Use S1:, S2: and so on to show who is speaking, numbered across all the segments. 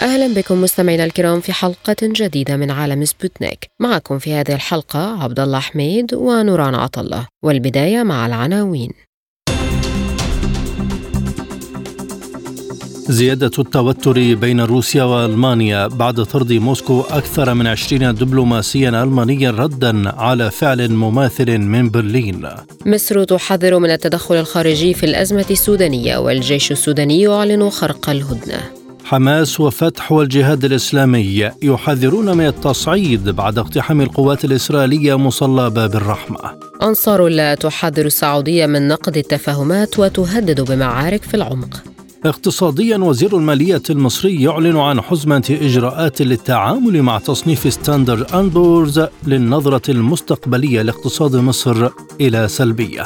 S1: أهلا بكم مستمعينا الكرام في حلقة جديدة من عالم سبوتنيك. معكم في هذه الحلقة عبد الله حميد ونوران عطا الله. والبداية مع العناوين.
S2: زيادة التوتر بين روسيا وألمانيا بعد طرد موسكو أكثر من عشرين دبلوماسيا ألمانيا ردا على فعل مماثل من برلين.
S1: مصر تحذر من التدخل الخارجي في الأزمة السودانية والجيش السوداني يعلن خرق الهدنة.
S2: حماس وفتح والجهاد الإسلامي يحذرون من التصعيد بعد اقتحام القوات الإسرائيلية مصلى باب الرحمة.
S1: أنصار الله تحذر السعودية من نقد التفاهمات وتهدد بمعارك في العمق.
S2: اقتصاديا وزير المالية المصري يعلن عن حزمة إجراءات للتعامل مع تصنيف ستاندرد أند بورز للنظرة المستقبلية لاقتصاد مصر إلى سلبية.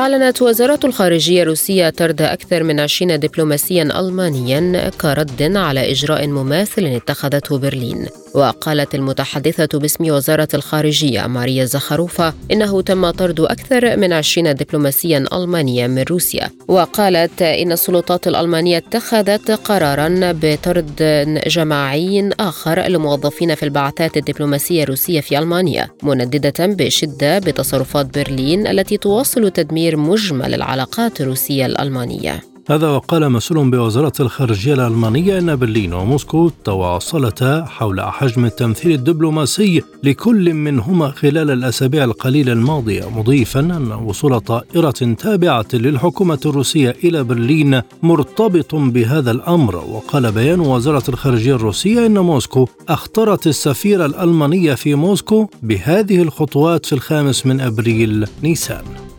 S1: أعلنت وزارة الخارجية الروسية طرد أكثر من 20 دبلوماسيا ألمانيا كرد على إجراء مماثل اتخذته برلين. وقالت المتحدثة باسم وزارة الخارجية ماريا زاخاروفا إنه تم طرد أكثر من 20 دبلوماسيا ألمانيا من روسيا. وقالت إن السلطات الألمانية اتخذت قرارا بطرد جماعي آخر لموظفين في البعثات الدبلوماسية الروسية في ألمانيا منددة بشدة بتصرفات برلين التي تواصل تدمير مجمل العلاقات الروسية الألمانية.
S2: هذا وقال مسؤول بوزارة الخارجية الألمانية أن برلين وموسكو تواصلتا حول حجم التمثيل الدبلوماسي لكل منهما خلال الأسابيع القليلة الماضية مضيفا أن وصول طائرة تابعة للحكومة الروسية إلى برلين مرتبط بهذا الأمر. وقال بيان وزارة الخارجية الروسية أن موسكو أخطرت السفير الألمانية في موسكو بهذه الخطوات في الخامس من أبريل نيسان.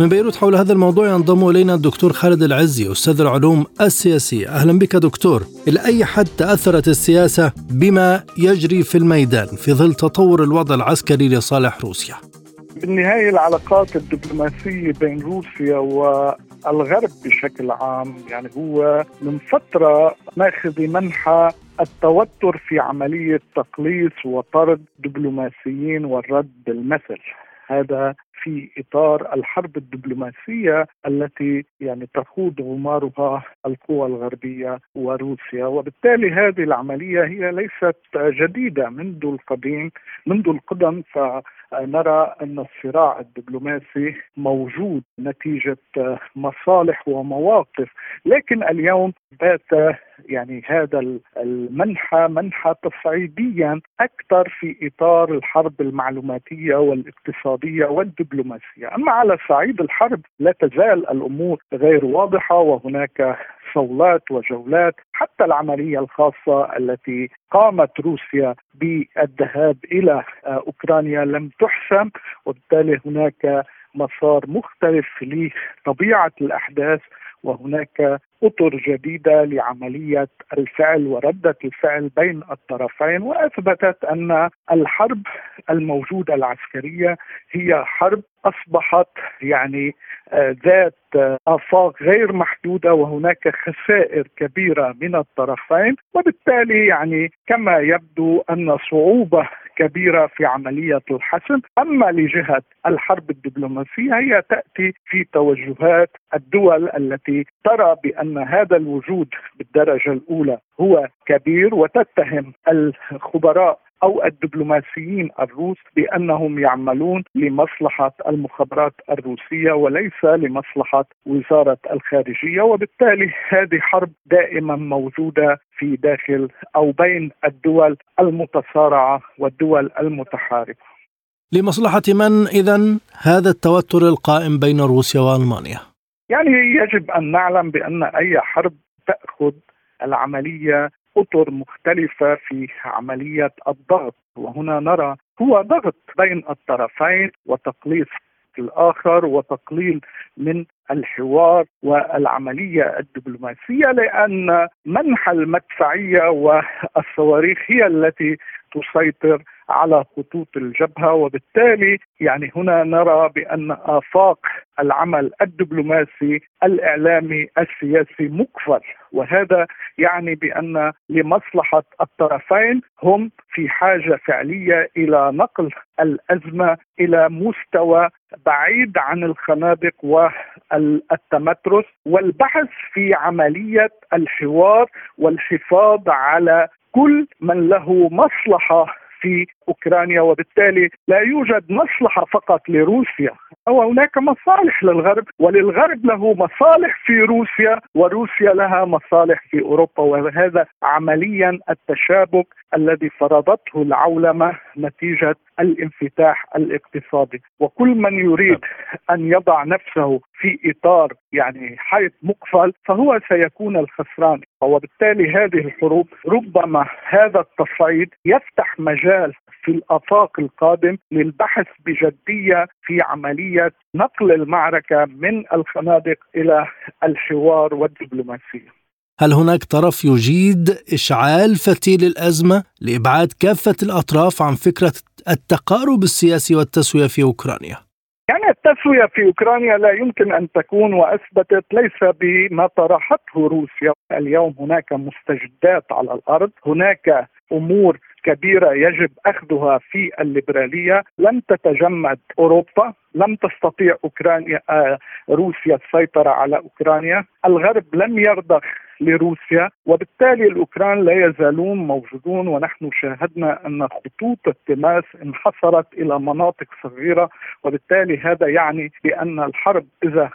S2: من بيروت حول هذا الموضوع ينضم إلينا الدكتور خالد العزي أستاذ العلوم السياسية. أهلا بك دكتور. إلى أي حد تأثرت السياسة بما يجري في الميدان في ظل تطور الوضع العسكري لصالح روسيا؟
S3: بالنهاية العلاقات الدبلوماسية بين روسيا والغرب بشكل عام يعني هو من فترة ماخذ منحى التوتر في عملية تقليص وطرد دبلوماسيين والرد بالمثل. هذا في إطار الحرب الدبلوماسية التي يعني تخوض غمارها القوى الغربية وروسيا. وبالتالي هذه العملية هي ليست جديدة منذ القديم منذ القدم. ف نرى أن الصراع الدبلوماسي موجود نتيجة مصالح ومواقف. لكن اليوم بات يعني هذا المنحى منحى تصعيديا أكثر في إطار الحرب المعلوماتية والاقتصادية والدبلوماسية، أما على صعيد الحرب لا تزال الأمور غير واضحة وهناك صولات وجولات حتى العملية الخاصة التي قامت روسيا بالذهاب إلى أوكرانيا لم تحسم وبالتالي هناك مسار مختلف لطبيعة الأحداث وهناك اطر جديدة لعملية الفعل وردة الفعل بين الطرفين وأثبتت أن الحرب الموجودة العسكرية هي حرب أصبحت يعني ذات آفاق غير محدودة وهناك خسائر كبيرة من الطرفين. وبالتالي يعني كما يبدو أن صعوبة كبيرة في عملية الحسم، أما لجهة الحرب الدبلوماسية هي تأتي في توجهات الدول التي ترى بأن هذا الوجود بالدرجة الأولى هو كبير وتتهم الخبراء أو الدبلوماسيين الروس بأنهم يعملون لمصلحة المخابرات الروسية وليس لمصلحة وزارة الخارجية وبالتالي هذه حرب دائما موجودة في داخل أو بين الدول المتصارعة والدول المتحاربة.
S2: لمصلحة من اذا هذا التوتر القائم بين روسيا وألمانيا؟
S3: يعني يجب أن نعلم بأن أي حرب تأخذ العملية اطر مختلفة في عملية الضغط. وهنا نرى هو ضغط بين الطرفين وتقليص الآخر وتقليل من الحوار والعملية الدبلوماسية لأن منح المدفعية والصواريخ هي التي تسيطر على خطوط الجبهة وبالتالي يعني هنا نرى بأن آفاق العمل الدبلوماسي الإعلامي السياسي مقفل وهذا يعني بأن لمصلحة الطرفين هم في حاجة فعلية إلى نقل الأزمة إلى مستوى بعيد عن الخنادق والتمترس والبحث في عملية الحوار والحفاظ على كل من له مصلحة في أوكرانيا وبالتالي لا يوجد مصلحة فقط لروسيا. أو هناك مصالح للغرب وللغرب له مصالح في روسيا وروسيا لها مصالح في أوروبا. وهذا عمليا التشابك الذي فرضته العولمة نتيجة الانفتاح الاقتصادي. وكل من يريد أن يضع نفسه في إطار يعني حيط مقفل فهو سيكون الخسران. وبالتالي هذه الحروب ربما هذا التصعيد يفتح مجال في الأفاق القادم للبحث بجدية في عملية نقل المعركة من الخنادق إلى الحوار والدبلوماسية.
S2: هل هناك طرف يجيد إشعال فتيل الأزمة لإبعاد كافة الأطراف عن فكرة التقارب السياسي والتسوية في أوكرانيا؟
S3: يعني التسوية في أوكرانيا لا يمكن أن تكون وأثبتت ليس بما طرحته روسيا، اليوم هناك مستجدات على الأرض، هناك أمور كبيرة يجب أخذها في الليبرالية. لم تتجمد أوروبا لم تستطيع أوكرانيا آه روسيا السيطرة على أوكرانيا. الغرب لم يرضخ لروسيا وبالتالي الأوكران لا يزالون موجودون ونحن شاهدنا أن خطوط التماس انحصرت إلى مناطق صغيرة وبالتالي هذا يعني بأن الحرب إذا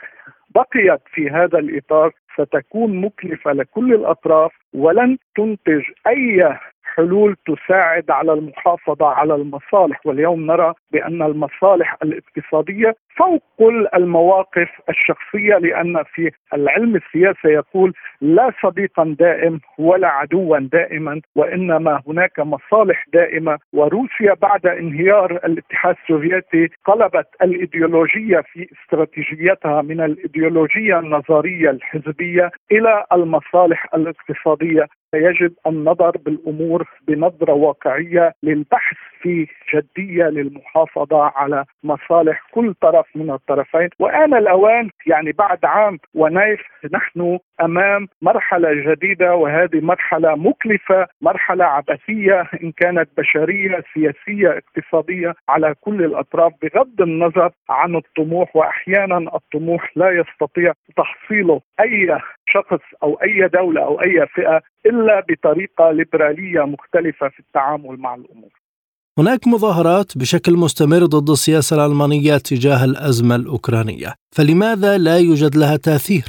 S3: بقيت في هذا الإطار ستكون مكلفة لكل الأطراف ولن تنتج أي حلول تساعد على المحافظة على المصالح واليوم نرى بأن المصالح الاقتصادية فوق كل المواقف الشخصية لأن في العلم السياسي يقول لا صديقا دائم ولا عدوا دائما وإنما هناك مصالح دائمة. وروسيا بعد انهيار الاتحاد السوفيتي قلبت الإيديولوجية في استراتيجيتها من الإيديولوجية النظرية الحزبية إلى المصالح الاقتصادية. فيجب النظر بالأمور بنظرة واقعية للبحث في جدية للمحافظة على مصالح كل طرف من الطرفين وان الأوان يعني بعد عام ونايف نحن أمام مرحلة جديدة وهذه مرحلة مكلفة مرحلة عبثية إن كانت بشرية سياسية اقتصادية على كل الأطراف بغض النظر عن الطموح وأحيانا الطموح لا يستطيع تحصيله أي شخص أو أي دولة أو أي فئة إلا بطريقة ليبرالية مختلفة في التعامل مع الأمور.
S2: هناك مظاهرات بشكل مستمر ضد السياسة الألمانية تجاه الأزمة الأوكرانية، فلماذا لا يوجد لها تأثير؟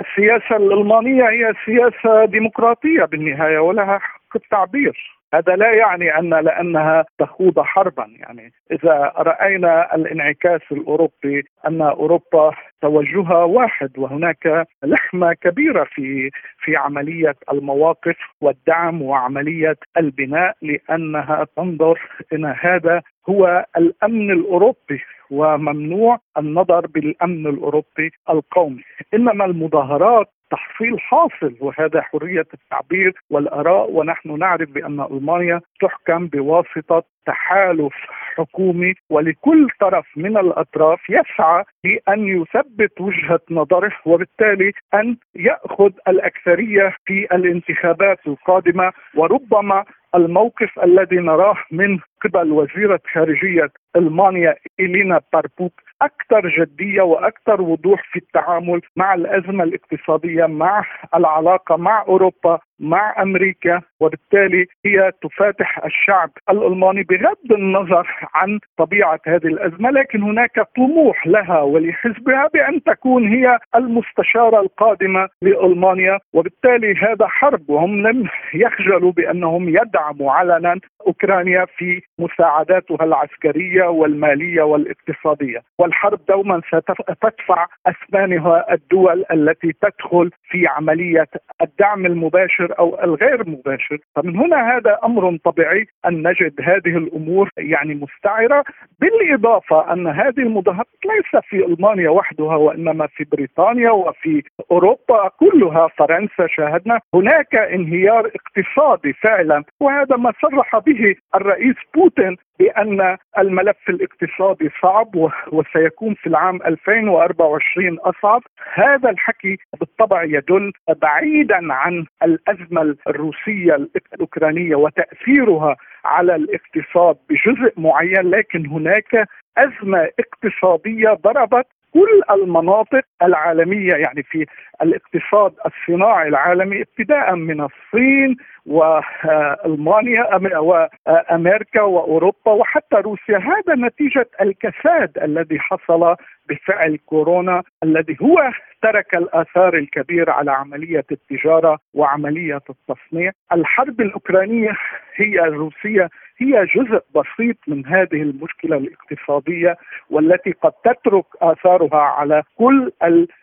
S3: السياسة الألمانية هي سياسة ديمقراطية بالنهاية ولها حق التعبير هذا لا يعني أن لأنها تخوض حربا. يعني إذا رأينا الانعكاس الأوروبي أن أوروبا توجهها واحد وهناك لحمة كبيرة في في عملية المواقف والدعم وعملية البناء لأنها تنظر إن هذا هو الأمن الأوروبي وممنوع النظر بالأمن الأوروبي القومي. إنما المظاهرات تحصيل حاصل وهذا حرية التعبير والآراء. ونحن نعرف بأن ألمانيا تحكم بواسطة تحالف حكومي ولكل طرف من الأطراف يسعى لأن يثبت وجهة نظره وبالتالي أن يأخذ الأكثرية في الانتخابات القادمة. وربما الموقف الذي نراه من قبل وزيرة خارجية ألمانيا إلينا باربوك أكثر جدية وأكثر وضوح في التعامل مع الأزمة الاقتصادية مع العلاقة مع أوروبا. مع أمريكا وبالتالي هي تفاتح الشعب الألماني بغض النظر عن طبيعة هذه الأزمة لكن هناك طموح لها ولحزبها بأن تكون هي المستشارة القادمة لألمانيا وبالتالي هذا حرب وهم لم يخجلوا بأنهم يدعموا علنا أوكرانيا في مساعداتها العسكرية والمالية والاقتصادية. والحرب دوما ستدفع اثمانها الدول التي تدخل في عملية الدعم المباشر المباشر أو الغير مباشر. فمن هنا هذا أمر طبيعي أن نجد هذه الأمور يعني مستعرة بالإضافة أن هذه المظاهرات ليس في ألمانيا وحدها وإنما في بريطانيا وفي أوروبا كلها. فرنسا شاهدنا هناك انهيار اقتصادي فعلا وهذا ما صرح به الرئيس بوتين بأن الملف الاقتصادي صعب وسيكون في العام 2024 أصعب. هذا الحكي بالطبع يدل بعيدا عن الأزمة الروسية الأوكرانية وتأثيرها على الاقتصاد بجزء معين لكن هناك أزمة اقتصادية ضربت كل المناطق العالمية يعني في الاقتصاد الصناعي العالمي ابتداء من الصين والمانيا وأمريكا وأوروبا وحتى روسيا. هذا نتيجة الكساد الذي حصل بفعل كورونا الذي هو ترك الآثار الكبيرة على عملية التجارة وعملية التصنيع، الحرب الأوكرانية هي الروسية هي جزء بسيط من هذه المشكلة الاقتصادية والتي قد تترك آثارها على كل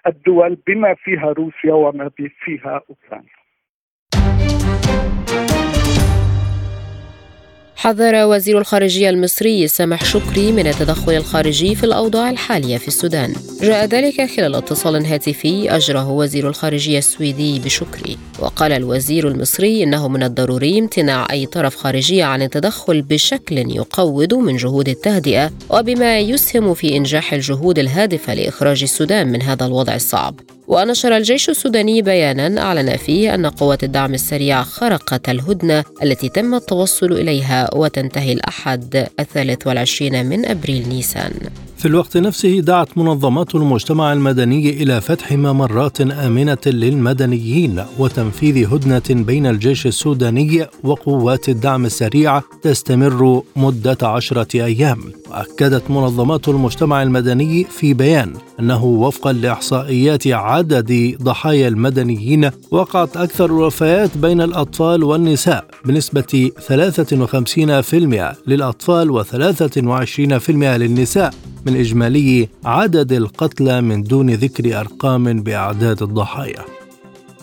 S3: الدول بما فيها روسيا وما فيها أوكرانيا.
S1: حذر وزير الخارجية المصري سامح شكري من التدخل الخارجي في الأوضاع الحالية في السودان. جاء ذلك خلال اتصال هاتفي أجره وزير الخارجية السويدي بشكري. وقال الوزير المصري إنه من الضروري امتناع أي طرف خارجي عن التدخل بشكل يقوض من جهود التهدئة وبما يسهم في إنجاح الجهود الهادفة لإخراج السودان من هذا الوضع الصعب. ونشر الجيش السوداني بيانا أعلن فيه أن قوات الدعم السريع خرقت الهدنة التي تم التوصل إليها وتنتهي الأحد الثالث والعشرين من أبريل نيسان.
S2: في الوقت نفسه دعت منظمات المجتمع المدني إلى فتح ممرات آمنة للمدنيين وتنفيذ هدنة بين الجيش السوداني وقوات الدعم السريع تستمر مدة عشرة أيام. واكدت منظمات المجتمع المدني في بيان أنه وفقا لإحصائيات عدد ضحايا المدنيين وقعت أكثر الوفيات بين الأطفال والنساء بنسبة 53% للأطفال و23% للنساء. من إجمالي عدد القتلى من دون ذكر أرقام بأعداد الضحايا.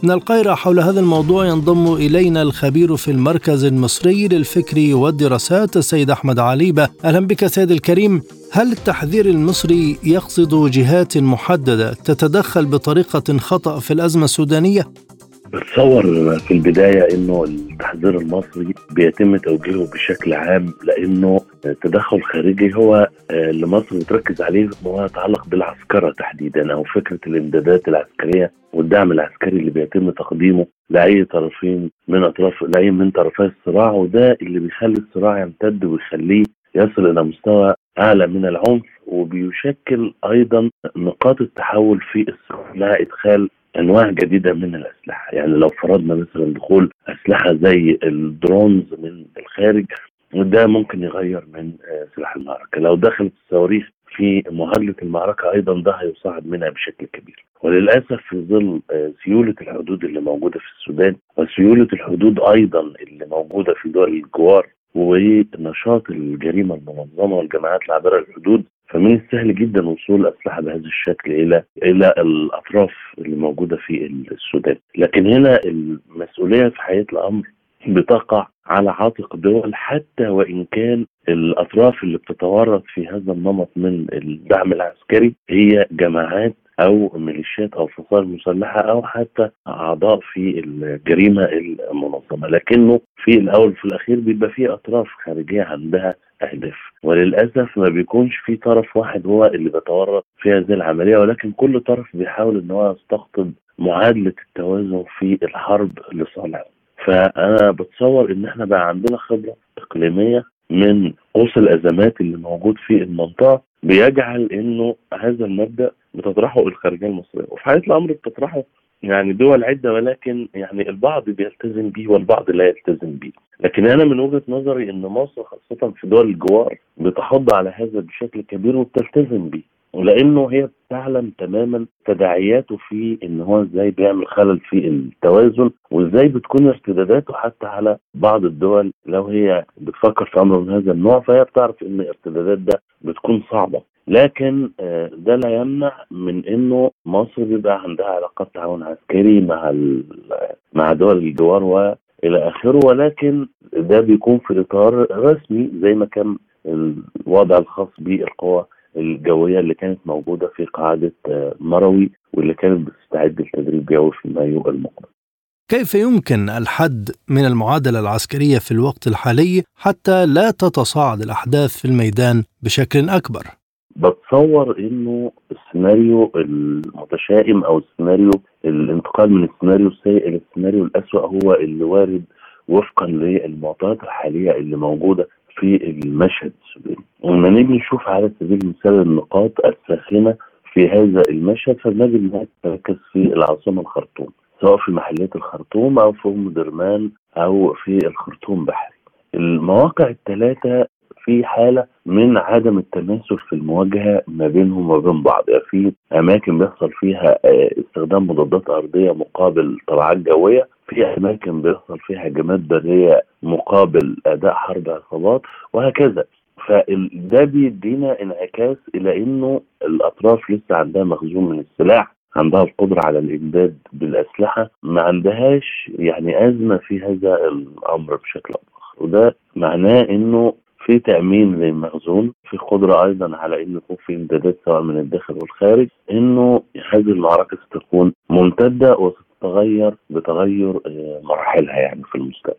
S2: من القاهرة حول هذا الموضوع ينضم إلينا الخبير في المركز المصري للفكر والدراسات السيد أحمد عليبة أهلا بك سيد الكريم هل التحذير المصري يقصد جهات محددة تتدخل بطريقة خطأ في الأزمة السودانية؟
S4: بتصور في البداية إنه التحذير المصري بيتم توجيهه بشكل عام لأنه تدخل خارجي هو آه، اللي مصر بتركز عليه وهو يتعلق بالعسكرة تحديدا أو فكرة الامدادات العسكرية والدعم العسكري اللي بيتم تقديمه لأي طرفين من أطراف لأي من طرفي الصراع وده اللي بيخلي الصراع يمتد ويخليه يصل إلى مستوى أعلى من العنف وبيشكل أيضا نقاط التحول في الصراع مع إدخال أنواع جديدة من الأسلحة. يعني لو فرضنا مثلا دخول أسلحة زي الدرونز من الخارج وده ممكن يغير من آه، سلاح المعركة. لو دخلت الصواريخ في معادله المعركة أيضا ده هيصعد منها بشكل كبير. وللأسف في ظل آه، سيولة الحدود اللي موجودة في السودان وسيولة الحدود أيضا اللي موجودة في دول الجوار ونشاط الجريمة المنظمة والجماعات العابرة للحدود فمن السهل جدا وصول اسلحه بهذا الشكل إلى إلى الأطراف اللي موجودة في السودان، لكن هنا المسؤولية في حقيقه الأمر بتقع على عاتق دول حتى وإن كان الأطراف اللي بتتورط في هذا النمط من الدعم العسكري هي جماعات أو ميليشيات أو فصائل مسلحة أو حتى أعضاء في الجريمة المنظمة. لكنه في الأول وفي الأخير بيبقى في أطراف خارجية عندها أهداف. وللأسف ما بيكونش في طرف واحد هو اللي بيتورط في هذه العملية ولكن كل طرف بيحاول إن هو يستقطب معادلة التوازن في الحرب لصالحه. فأنا بتصور إن إحنا بقى عندنا خبرة إقليمية من قوس الأزمات اللي موجود في المنطقة بيجعل إنه هذا المبدأ بتطرحه الخارجية المصرية. وفي حقيقه الأمر بتطرحه يعني دول عدة ولكن يعني البعض بيلتزم به والبعض لا يلتزم به لكن أنا من وجهة نظري إن مصر خاصة في دول الجوار بتحض على هذا بشكل كبير وبتلتزم به ولأنه هي بتعلم تماما تداعياته في إن هو إزاي بيعمل خلل في التوازن وإزاي بتكون ارتداداته حتى على بعض الدول لو هي بتفكر في أمر من هذا النوع فهي بتعرف إن الارتدادات ده بتكون صعبة. لكن آه، ده لا يمنع من إنه مصر بيبقى عندها علاقات تعاون عسكري مع مع دول الجوار والى آخره ولكن ده بيكون في إطار رسمي زي ما كان الوضع الخاص بالقوى الجوية اللي كانت موجودة في قاعدة آه، مروي واللي كانت بتستعد لتدريب جوي في مايو المقبل.
S2: كيف يمكن الحد من المعادلة العسكرية في الوقت الحالي حتى لا تتصاعد الأحداث في الميدان بشكل أكبر؟
S4: بتصور إنه السيناريو المتشائم أو السيناريو الانتقال من السيناريو السيء إلى السيناريو الأسوأ هو اللي وارد وفقا للمعطيات الحالية اللي موجودة في المشهد. السوداني ولما نيجي نشوف على سبيل المثال النقاط الساخنة في هذا المشهد فبنجد انها تركز في العاصمة الخرطوم سواء في محلات الخرطوم أو في أم درمان أو في الخرطوم بحري. المواقع الثلاثه في حالة من عدم التماثل في المواجهة ما بينهم وبين بعض. يعني في أماكن بيحصل فيها آه، استخدام مضادات أرضية مقابل طلعات جوية في أماكن بيحصل فيها هجمات برية مقابل أداء حرب عصابات وهكذا. فده بيدينا انعكاس إلى إنه الأطراف لسه عندها مخزون من السلاح عندها القدرة على الإمداد بالأسلحة ما عندهاش يعني أزمة في هذا الأمر بشكل آخر وده معناه إنه في تأمين للمخزون في قدرة أيضا على إنه يكون في امدادات سواء من الداخل والخارج إنه هذه المعركة ستكون ممتدة وستتغير بتغير آه، مراحلها يعني في المستقبل.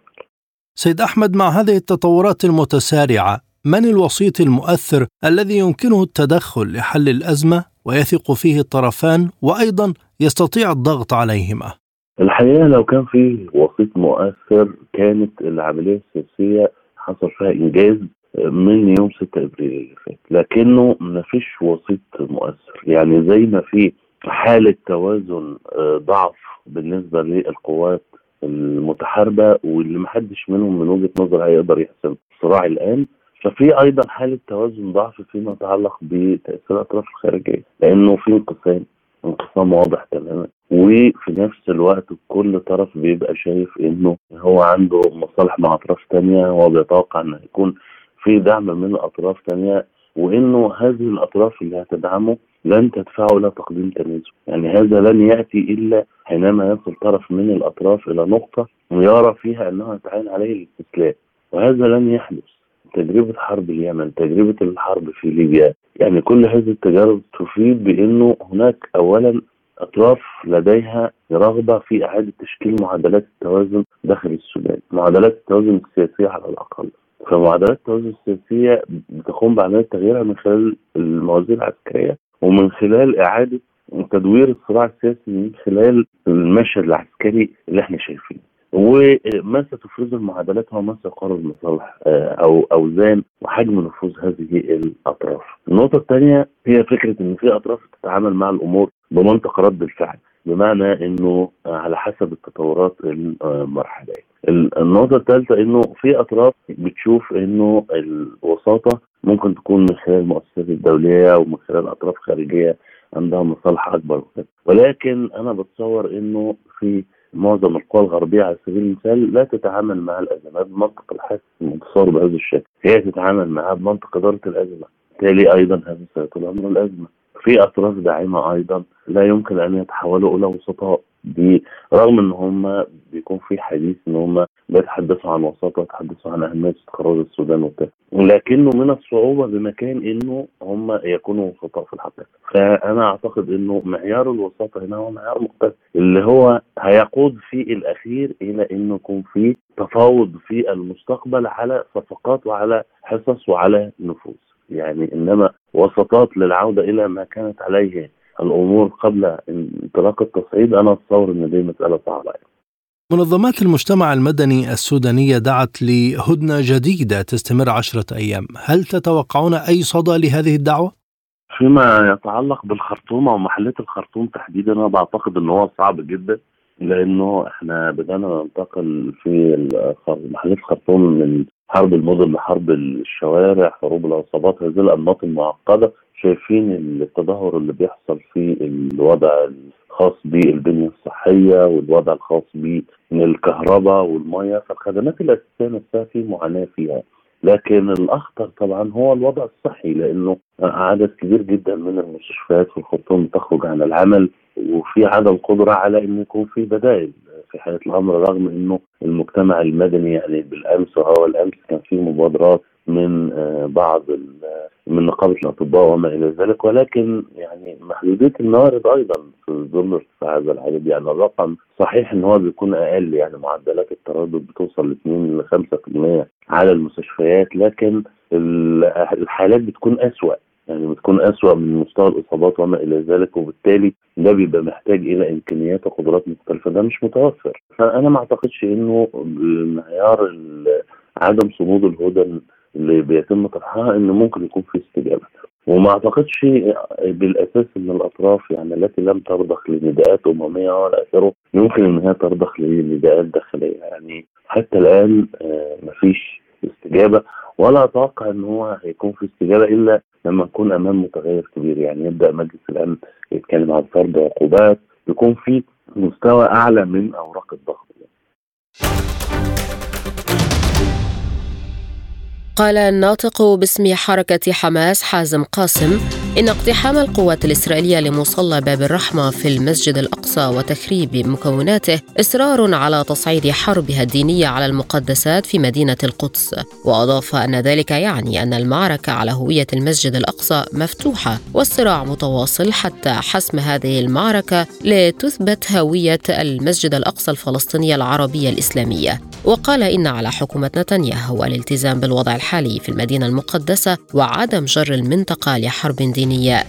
S2: سيد أحمد مع هذه التطورات المتسارعة من الوسيط المؤثر الذي يمكنه التدخل لحل الأزمة ويثق فيه الطرفان وأيضا يستطيع الضغط عليهما؟
S4: الحقيقة لو كان في وسيط مؤثر كانت العملية السياسية حصل فيها إنجاز من يوم 6 أبريل اللي فات. لكنه ما فيش وسيط مؤثر. يعني زي ما في حالة توازن آه، ضعف بالنسبة للقوات المتحاربة واللي محدش منهم من وجهة نظر هيقدر يحسم. الصراع الآن. ففي أيضا حالة توازن ضعف فيما يتعلق بتاثير الاطراف الخارجية لأنه في انقسام انقسام واضح تماما. وفي نفس الوقت كل طرف بيبقى شايف إنه هو عنده مصالح مع أطراف تانية هو بيتوقع ان يكون في دعم من أطراف تانية وإنه هذه الأطراف اللي هتدعمه لن تدفعه إلى تقديم تنازل، يعني هذا لن يأتي إلا حينما يصل طرف من الأطراف إلى نقطة ويرى فيها انه يتعين عليه الاستسلام، وهذا لن يحدث. تجربة حرب اليمن تجربة الحرب في ليبيا يعني كل هذه التجارب تفيد بأنه هناك أولا أطراف لديها رغبة في إعادة تشكيل معادلات التوازن داخل السودان معادلات التوازن السياسية على الأقل فمعادلات التوازن السياسية بتقوم بعملية تغييرها من خلال الموازين العسكرية ومن خلال إعادة تدوير الصراع السياسي من خلال المشهد العسكري اللي إحنا شايفينه وما ستفرز المعادلات هو ما سيقرر مصالح آه، أو أوزان وحجم نفوذ هذه الأطراف. النقطة الثانية هي فكرة إن في أطراف تتعامل مع الأمور بمنطق رد الفعل بمعنى إنه على حسب التطورات المرحلية. النقطة الثالثة إنه في أطراف بتشوف إنه الوساطة ممكن تكون من خلال المؤسسات الدولية ومن خلال أطراف خارجية عندها مصالح أكبر ولكن أنا بتصور إنه في معظم القوى الغربية على سبيل المثال لا تتعامل مع الأزمات بمنطق الحس المتصور بهذا الشكل. هي تتعامل معها بمنطق إدارة الأزمة. بالتالي أيضا هذا سيطول أمر الأزمة. في أطراف داعمة أيضا لا يمكن أن يتحولوا إلى وسطاء رغم إن هم بيكون في حديث إن هم بيتحدثوا عن وساطة ويتحدثوا عن أهمية استقرار السودان وكده ولكنه من الصعوبة بمكان إنه هم يكونوا وسطاء في الحقيقة. فأنا أعتقد إنه معيار الوساطة هنا هو معيار مختلف اللي هو هيقود في الأخير إلى إنه يكون في تفاوض في المستقبل على صفقات وعلى حصص وعلى نفوذ. يعني إنما وسطات للعودة إلى ما كانت عليه الأمور قبل انطلاق التصعيد أنا أتصور إن دي مسألة صعبة يعني.
S2: منظمات المجتمع المدني السودانية دعت لهدنة جديدة تستمر عشرة أيام هل تتوقعون أي صدى لهذه الدعوة؟
S4: فيما يتعلق بالخرطوم أو محلات الخرطوم تحديدا أنا بعتقد أنه هو صعب جدا لأنه إحنا بدأنا ننتقل في محلات الخرطوم من حرب المدن لحرب الشوارع حروب العصابات هذه الأنماط المعقدة شايفين التدهور اللي بيحصل في الوضع الخاص بالبنية الصحية والوضع الخاص بالكهرباء والمياه فالخدمات الأساسية نفسها في معاناة فيها. لكن الأخطر طبعا هو الوضع الصحي لأنه عدد كبير جدا من المستشفيات في الخرطوم تخرج عن العمل وفي عدم قدرة على انه يكون في بدائل. في حالة الأمر رغم إنه المجتمع المدني يعني بالأمس وهو الأمس كان في مبادرات من آه، بعض من نقابة الأطباء وما إلى ذلك ولكن يعني محدودية الموارد أيضا في ظل ارتفاع هذا العدد يعني الرقم صحيح إن هو بيكون أقل يعني معدلات التردد بتوصل ل 2 ل 5% على المستشفيات لكن الحالات بتكون أسوأ. يعني بتكون أسوأ من مستوى الإصابات وما إلى ذلك وبالتالي ده بيبقى محتاج إلى إمكانيات وقدرات مختلفة ده مش متوفر. فأنا ما أعتقدش إنه معيار عدم صمود الهدى اللي بيتم طرحها إنه ممكن يكون في استجابة. وما أعتقدش بالأساس إن الأطراف يعني التي لم ترضخ لنداءات أممية ولا آخره يمكن إن هي ترضخ لنداءات داخلية. يعني حتى الآن آه، مفيش استجابة. ولا أتوقع إن هو هيكون في استجابة إلا لما نكون امام متغير كبير. يعني يبدأ مجلس الأمن يتكلم عن فرض عقوبات يكون في مستوى أعلى من أوراق الضغط.
S1: قال الناطق باسم حركة حماس حازم قاسم إن اقتحام القوات الإسرائيلية لمصلى باب الرحمة في المسجد الأقصى وتخريب مكوناته إصرار على تصعيد حربها الدينية على المقدسات في مدينة القدس. وأضاف أن ذلك يعني أن المعركة على هوية المسجد الأقصى مفتوحة والصراع متواصل حتى حسم هذه المعركة لتثبت هوية المسجد الأقصى الفلسطينية العربية الإسلامية. وقال إن على حكومة نتنياهو الالتزام بالوضع الحالي في المدينة المقدسة وعدم جر المنطقة لحرب دينية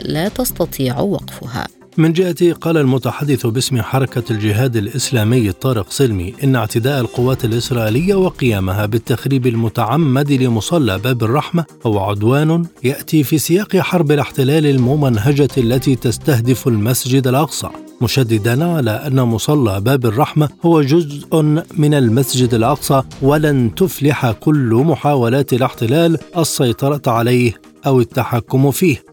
S1: لا تستطيع وقفها.
S2: من جهته قال المتحدث باسم حركة الجهاد الإسلامي طارق سلمي إن اعتداء القوات الإسرائيلية وقيامها بالتخريب المتعمد لمصلى باب الرحمة هو عدوان يأتي في سياق حرب الاحتلال الممنهجة التي تستهدف المسجد الأقصى مشددا على أن مصلى باب الرحمة هو جزء من المسجد الأقصى ولن تفلح كل محاولات الاحتلال السيطرة عليه أو التحكم فيه.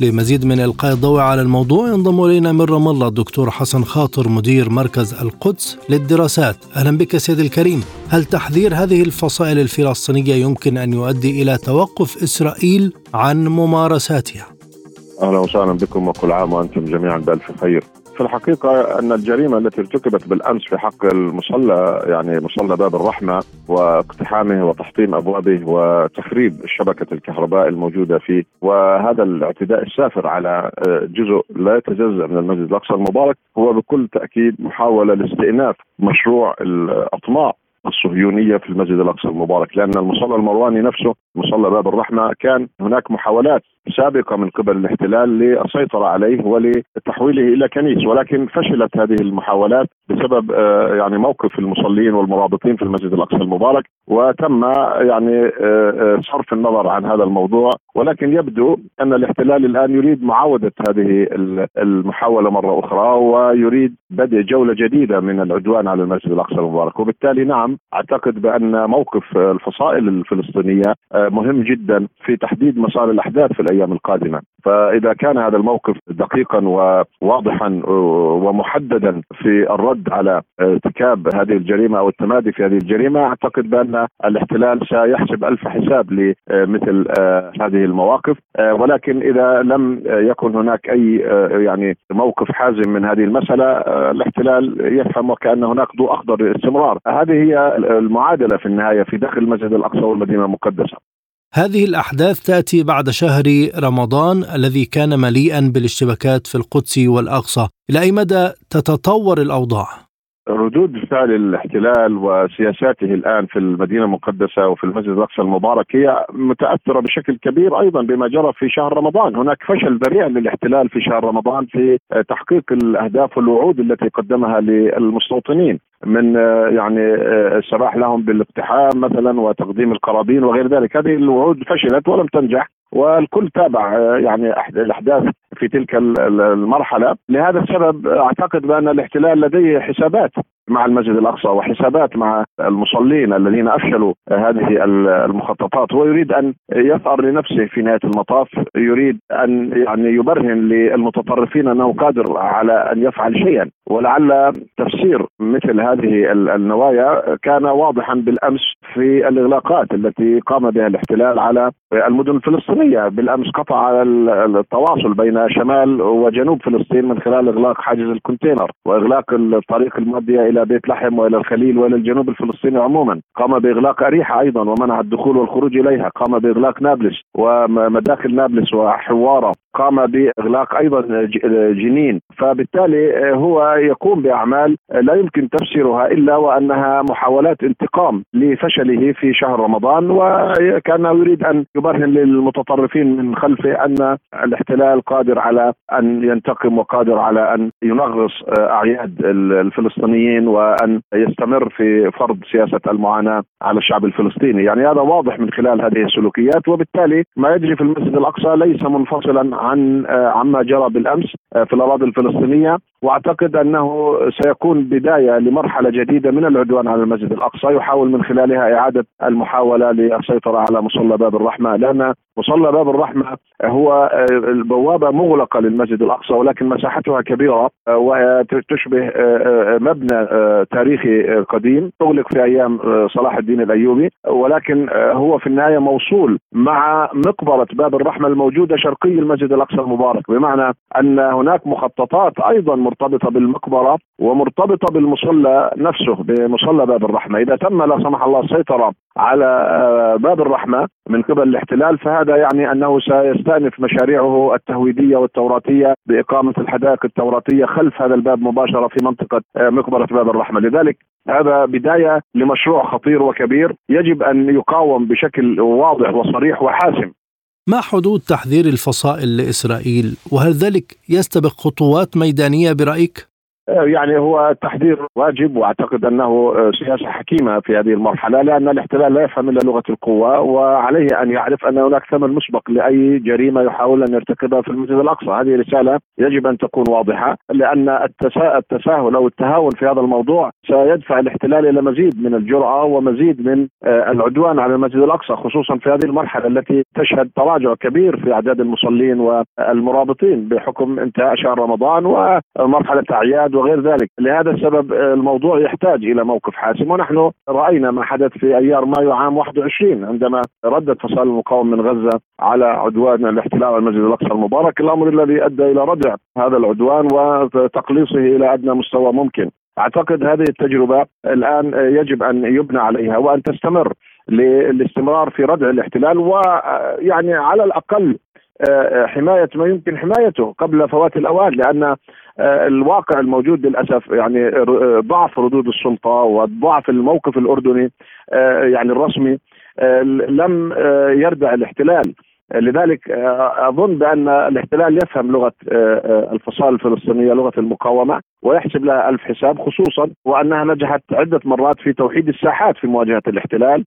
S2: لمزيد من إلقاء الضوء على الموضوع ينضم إلينا من رام الله الدكتور حسن خاطر مدير مركز القدس للدراسات. أهلا بك سيد الكريم. هل تحذير هذه الفصائل الفلسطينية يمكن أن يؤدي إلى توقف إسرائيل عن ممارساتها؟
S5: أهلا وسهلا بكم وكل عام وأنتم جميعا بألف خير. في الحقيقة أن الجريمة التي ارتكبت بالأمس في حق المصلى يعني مصلى باب الرحمة واقتحامه وتحطيم أبوابه وتخريب شبكة الكهرباء الموجودة فيه وهذا الاعتداء السافر على آه، جزء لا يتجزأ من المسجد الأقصى المبارك هو بكل تأكيد محاولة لاستئناف مشروع الأطماع الصهيونية في المسجد الأقصى المبارك لأن المصلى المرواني نفسه مصلى باب الرحمة كان هناك محاولات سابقة من قبل الاحتلال للسيطرة عليه ولتحويله إلى كنيس ولكن فشلت هذه المحاولات بسبب آه، يعني موقف المصلين والمرابطين في المسجد الأقصى المبارك وتم يعني آه، آه، صرف النظر عن هذا الموضوع ولكن يبدو أن الاحتلال الآن يريد معاودة هذه المحاولة مرة أخرى ويريد بدء جولة جديدة من العدوان على المسجد الأقصى المبارك. وبالتالي نعم أعتقد بأن موقف الفصائل الفلسطينية مهم جدا في تحديد مسار الأحداث في الأيام القادمة. فإذا كان هذا الموقف دقيقا وواضحا ومحددا في الرد على ارتكاب هذه الجريمة أو التمادي في هذه الجريمة أعتقد بأن الاحتلال سيحسب ألف حساب لمثل آه، هذه المواقف. آه، ولكن إذا لم يكن هناك أي آه، يعني موقف حازم من هذه المسألة الاحتلال يفهم وكأن هناك ضوء أخضر للاستمرار. هذه هي المعادلة في النهاية في داخل المسجد الأقصى والمدينة المقدسة.
S2: هذه الأحداث تأتي بعد شهر رمضان الذي كان مليئا بالاشتباكات في القدس والأقصى إلى أي مدى تتطور الأوضاع؟
S5: ردود فعل الاحتلال وسياساته الآن في المدينة المقدسة وفي المسجد الأقصى المبارك هي متأثرة بشكل كبير أيضا بما جرى في شهر رمضان، هناك فشل ذريع للاحتلال في شهر رمضان في تحقيق الأهداف والوعود التي قدمها للمستوطنين من يعني السماح لهم بالاقتحام مثلا وتقديم القرابين وغير ذلك، هذه الوعود فشلت ولم تنجح والكل تابع يعني الأحداث في تلك المرحلة. لهذا السبب أعتقد بأن الاحتلال لديه حسابات مع المسجد الأقصى وحسابات مع المصلين الذين أفشلوا هذه المخططات. هو يريد أن يثأر لنفسه في نهاية المطاف يريد أن يعني يبرهن للمتطرفين أنه قادر على أن يفعل شيئا. ولعل تفسير مثل هذه النوايا كان واضحا بالأمس في الإغلاقات التي قام بها الاحتلال على المدن الفلسطينية، بالأمس قطع التواصل بين شمال وجنوب فلسطين من خلال إغلاق حاجز الكونتينر وإغلاق الطريق المؤديه إلى بيت لحم وإلى الخليل وإلى الجنوب الفلسطيني عموما، قام بإغلاق أريحة أيضا ومنع الدخول والخروج إليها، قام بإغلاق نابلس ومداخل نابلس وحوارة. قام بإغلاق أيضا جنين فبالتالي هو يقوم بأعمال لا يمكن تفسيرها إلا وأنها محاولات انتقام لفشله في شهر رمضان. وكان يريد أن يبرهن للمتطرفين من خلفه أن الاحتلال قادر على أن ينتقم وقادر على أن ينغص أعياد الفلسطينيين وأن يستمر في فرض سياسة المعاناة على الشعب الفلسطيني، يعني هذا واضح من خلال هذه السلوكيات. وبالتالي ما يجري في المسجد الأقصى ليس منفصلا عن عما جرى بالأمس في الأراضي الفلسطينية. وأعتقد أنه سيكون بداية لمرحلة جديدة من العدوان على المسجد الأقصى يحاول من خلالها إعادة المحاولة للسيطرة على مصلى باب الرحمة. لأن مصلى باب الرحمة هو البوابة مغلقة للمسجد الأقصى ولكن مساحتها كبيرة وتشبه مبنى تاريخي قديم اغلق في أيام صلاح الدين الأيوبي ولكن هو في النهاية موصول مع مقبرة باب الرحمة الموجودة شرقي المسجد الأقصى المبارك بمعنى أن هناك مخططات أيضا مرتبطة بالمقبرة ومرتبطة بالمصلى نفسه بمصلى باب الرحمة، إذا تم لا سمح الله السيطرة على آه، باب الرحمة من قبل الاحتلال فهذا يعني أنه سيستأنف مشاريعه التهويدية والتوراتية بإقامة الحدائق التوراتية خلف هذا الباب مباشرة في منطقة آه، مقبرة باب الرحمة، لذلك هذا بداية لمشروع خطير وكبير يجب أن يقاوم بشكل واضح وصريح وحاسم.
S2: ما حدود تحذير الفصائل لإسرائيل؟ وهل ذلك يستبق خطوات ميدانية برأيك؟
S5: يعني هو التحذير واجب وأعتقد أنه سياسة حكيمة في هذه المرحلة لأن الاحتلال لا يفهم إلا لغة القوة وعليه أن يعرف أن هناك ثمن مسبق لأي جريمة يحاول أن يرتكبها في المسجد الأقصى، هذه رسالة يجب أن تكون واضحة لأن التساهل أو التهاون في هذا الموضوع سيدفع الاحتلال إلى مزيد من الجرأة ومزيد من آه، العدوان على المسجد الأقصى خصوصا في هذه المرحلة التي تشهد تراجع كبير في أعداد المصلين والمرابطين بحكم انتهاء شهر رمضان ومرحلة أعياد وغير ذلك. لهذا السبب الموضوع يحتاج إلى موقف حاسم. ونحن رأينا ما حدث في أيار مايو عام 21 عندما ردت فصائل المقاومة من غزة على عدوان الاحتلال على المسجد الأقصى المبارك. الأمر الذي أدى إلى ردع هذا العدوان وتقليصه إلى أدنى مستوى ممكن. أعتقد هذه التجربة الآن يجب أن يبنى عليها وأن تستمر للاستمرار في ردع الاحتلال. ويعني على الأقل آه، حماية ما يمكن حمايته قبل فوات الأوان لأن آه، الواقع الموجود للأسف يعني آه، ضعف ردود السلطة وضعف الموقف الأردني يعني الرسمي لم يردع الاحتلال. لذلك أظن بأن الاحتلال يفهم لغة الفصائل الفلسطينية لغة المقاومة ويحسب لها ألف حساب خصوصا وأنها نجحت عدة مرات في توحيد الساحات في مواجهة الاحتلال.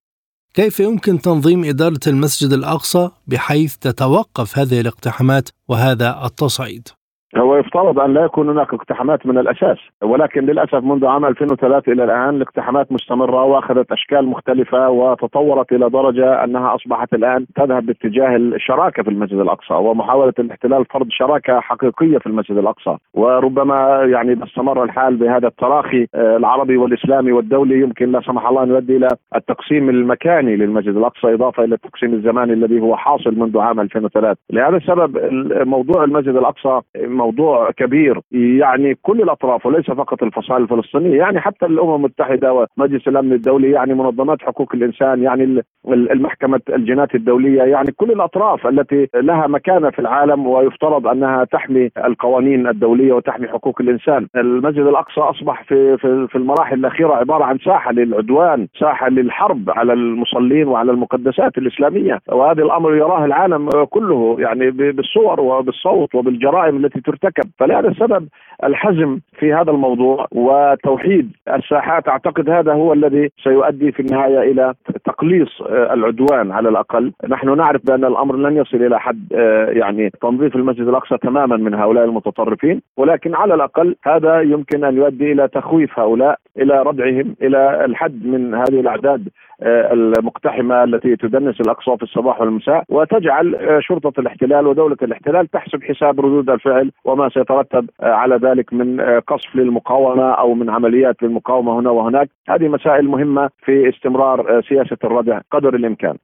S2: كيف يمكن تنظيم إدارة المسجد الأقصى بحيث تتوقف هذه الاقتحامات وهذا التصعيد؟
S5: هو يفترض أن لا يكون هناك اقتحامات من الأساس ولكن للأسف منذ عام 2003 إلى الآن الاقتحامات مستمرة وأخذت أشكال مختلفة وتطورت إلى درجة أنها أصبحت الآن تذهب باتجاه الشراكة في المسجد الأقصى ومحاولة الاحتلال فرض شراكة حقيقية في المسجد الأقصى. وربما يعني إذا استمر الحال بهذا التراخي آه، العربي والإسلامي والدولي يمكن لا سمح الله أن يؤدي إلى التقسيم المكاني للمسجد الأقصى إضافة إلى التقسيم الزماني الذي هو حاصل منذ عام 2003 لهذا السبب موضوع المسجد الأقصى موضوع كبير. يعني كل الأطراف وليس فقط الفصائل الفلسطينية يعني حتى الأمم المتحدة ومجلس الأمن الدولي يعني منظمات حقوق الإنسان يعني المحكمة الجنات الدولية يعني كل الأطراف التي لها مكانة في العالم ويفترض أنها تحمي القوانين الدولية وتحمي حقوق الإنسان. المسجد الأقصى أصبح في في, في المراحل الأخيرة عبارة عن ساحة للعدوان ساحة للحرب على المصلين وعلى المقدسات الإسلامية. وهذا الأمر يراه العالم كله يعني بالصور وبالصوت وبالجرائم التي ترتكب فلهذا السبب الحزم في هذا الموضوع وتوحيد الساحات أعتقد هذا هو الذي سيؤدي في النهاية إلى تقليص العدوان على الأقل. نحن نعرف بأن الأمر لن يصل إلى حد يعني تنظيف المسجد الأقصى تماما من هؤلاء المتطرفين. ولكن على الأقل هذا يمكن أن يؤدي إلى تخويف هؤلاء إلى ردعهم إلى الحد من هذه الأعداد المقتحمة التي تدنس الأقصى في الصباح والمساء. وتجعل شرطة الاحتلال ودولة الاحتلال تحسب حساب ردود الفعل وما سيترتب على ذلك من قصف للمقاومة أو من عمليات للمقاومة هنا وهناك. هذه مسائل مهمة في استمرار سياسة الردع قدر الإمكان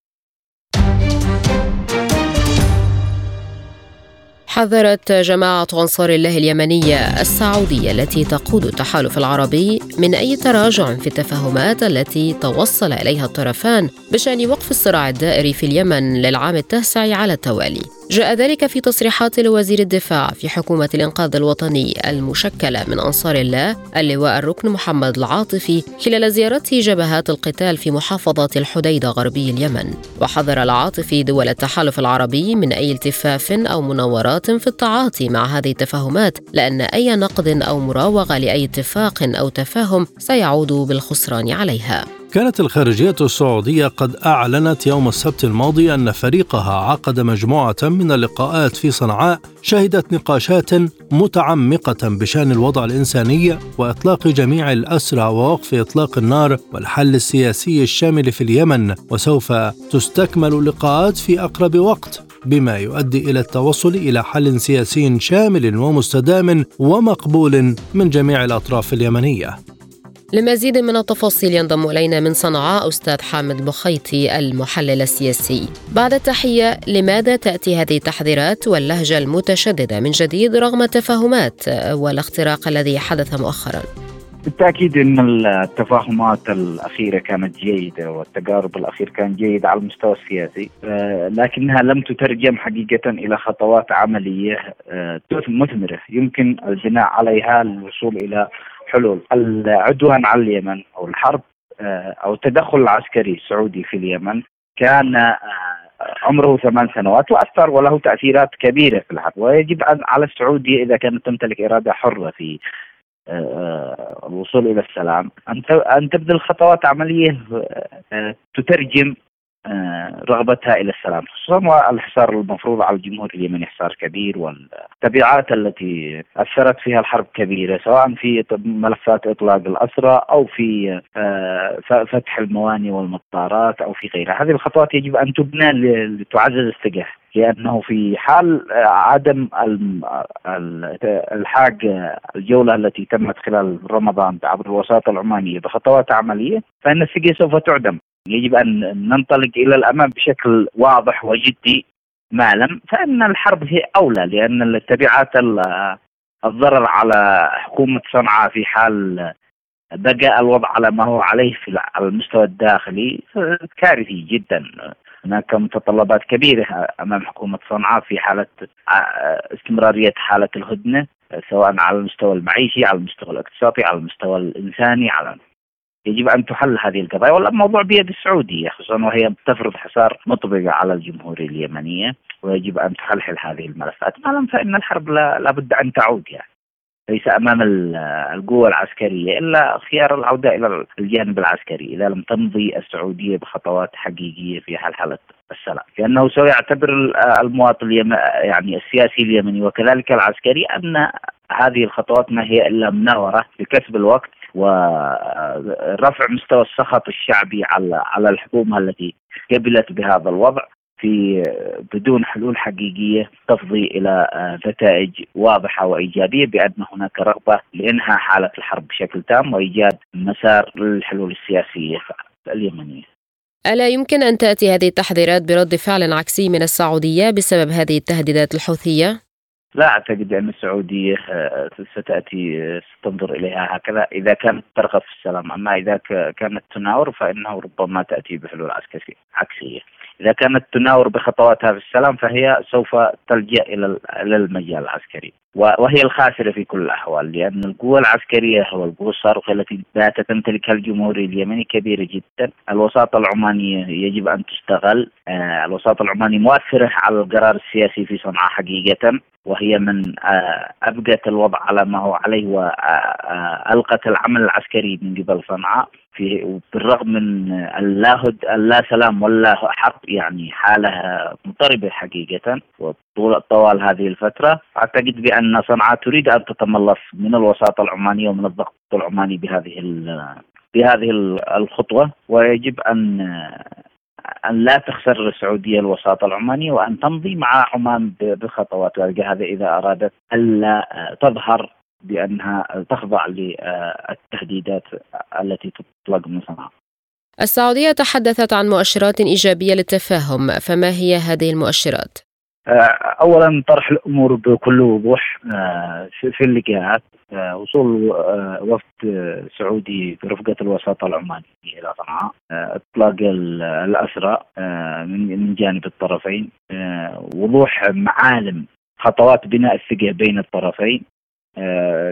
S1: حذرت جماعة أنصار الله اليمنية السعودية التي تقود التحالف العربي من أي تراجع في التفاهمات التي توصل إليها الطرفان بشأن وقف الصراع الدائري في اليمن للعام التاسع على التوالي. جاء ذلك في تصريحات لوزير الدفاع في حكومة الإنقاذ الوطني المشكلة من أنصار الله اللواء الركن محمد العاطفي خلال زيارته جبهات القتال في محافظة الحديدة غربي اليمن. وحذر العاطفي دول التحالف العربي من أي التفاف أو مناورات في التعاطي مع هذه التفاهمات لأن أي نقد أو مراوغة لأي اتفاق أو تفاهم سيعود بالخسران عليها.
S2: كانت الخارجية السعودية قد أعلنت يوم السبت الماضي أن فريقها عقد مجموعة من اللقاءات في صنعاء شهدت نقاشات متعمقة بشأن الوضع الإنساني وإطلاق جميع الأسرى ووقف إطلاق النار والحل السياسي الشامل في اليمن وسوف تستكمل اللقاءات في أقرب وقت بما يؤدي إلى التوصل إلى حل سياسي شامل ومستدام ومقبول من جميع الأطراف اليمنية.
S1: لمزيد من التفاصيل ينضم إلينا من صنعاء أستاذ حامد بخيتي المحلل السياسي. بعد التحية لماذا تأتي هذه التحذيرات واللهجة المتشددة من جديد رغم التفاهمات والاختراق الذي حدث مؤخرا؟
S6: بالتأكيد إن التفاهمات الأخيرة كانت جيدة والتقارب الأخير كان جيد على المستوى السياسي لكنها لم تترجم حقيقة إلى خطوات عملية مثمرة يمكن البناء عليها للوصول إلى حلول. العدوان على اليمن أو الحرب أو التدخل العسكري السعودي في اليمن كان عمره ثمان سنوات وأثر وله تأثيرات كبيرة في الحرب. ويجب على السعودية إذا كانت تمتلك إرادة حرة في الوصول إلى السلام أن تبذل خطوات عملية تترجم رغبتها إلى السلام خصوصا والحصار المفروض على الجمهور اليمني حصار كبير والتبعات التي أثرت فيها الحرب كبيرة سواء في ملفات إطلاق الأسرى أو في فتح المواني والمطارات أو في غيرها، هذه الخطوات يجب أن تبنى لتعزز الثقه لأنه في حال عدم الحاق الجولة التي تمت خلال رمضان عبر الوساطة العمانية بخطوات عملية فإن الثقه سوف تعدم. يجب أن ننطلق إلى الأمام بشكل واضح وجدي معلم. فإن الحرب هي أولى لأن التبعات الضرر على حكومة صنعاء في حال بقى الوضع على ما هو عليه في المستوى الداخلي كارثي جدا. هناك متطلبات كبيرة أمام حكومة صنعاء في حالة استمرارية حالة الهدنة سواء على المستوى المعيشي على المستوى الاقتصادي على المستوى الإنساني على يجب أن تحل هذه القضايا. والموضوع بيد السعودية خصوصا وهي تفرض حصار مطبق على الجمهورية اليمنية ويجب أن تحلحل هذه الملفات. ما لم فإن الحرب لابد أن تعود يعني. ليس أمام القوى العسكرية إلا خيار العودة إلى الجانب العسكري إذا لم تمضي السعودية بخطوات حقيقية في حل حالة السلام لأنه سيعتبر المواطن. يعني السياسي اليمني وكذلك العسكري أن هذه الخطوات ما هي إلا مناورة لكسب الوقت ورفع مستوى السخط الشعبي على على الحكومة التي قبلت بهذا الوضع في بدون حلول حقيقية تفضي إلى نتائج واضحة وإيجابية بأن هناك رغبة لإنهاء حالة الحرب بشكل تام وإيجاد مسار للحلول السياسية اليمنية.
S1: ألا يمكن أن تأتي هذه التحذيرات برد فعل عكسي من السعودية بسبب هذه التهديدات الحوثية؟
S6: لا أعتقد أن السعودية ستأتي ستنظر إليها هكذا إذا كانت ترغب في السلام، أما إذا كانت تناور فإنه ربما تأتي بحلول عسكرية عكسية. إذا كانت تناور بخطواتها في السلام فهي سوف تلجأ إلى إلى المجال العسكري. وهي الخاسرة في كل الأحوال لأن القوه العسكرية والقوه الصاروخية التي باتت تمتلكها الجمهوري اليمني كبيرة جدا، الوساطة العمانية يجب أن تستغل، آه الوساطة العمانية مؤثره على القرار السياسي في صنعاء حقيقة وهي من آه أبقت الوضع على ما هو عليه والقت العمل العسكري من قبل صنعاء. في بالرغم من اللا اللا سلام ولا حرب يعني حاله مضطربة حقيقة طول طوال هذه الفترة. أعتقد بان صنعاء تريد أن تتملص من الوساطه العمانيه ومن الضغط العماني بهذه بهذه الخطوة ويجب أن أن لا تخسر السعودية الوساطه العمانيه وأن تمضي مع عمان بخطوات هذا إذا أرادت ألا تظهر بأنها تخضع للتهديدات التي تطلق من صنعاء.
S1: السعودية تحدثت عن مؤشرات إيجابية للتفاهم، فما هي هذه المؤشرات؟
S6: اولا طرح الأمور بكل وضوح في اللقاءات وصول وفد سعودي برفقه الوساطة العمانية إلى صنعاء إطلاق الأسرى من جانب الطرفين وضوح معالم خطوات بناء الثقة بين الطرفين آه،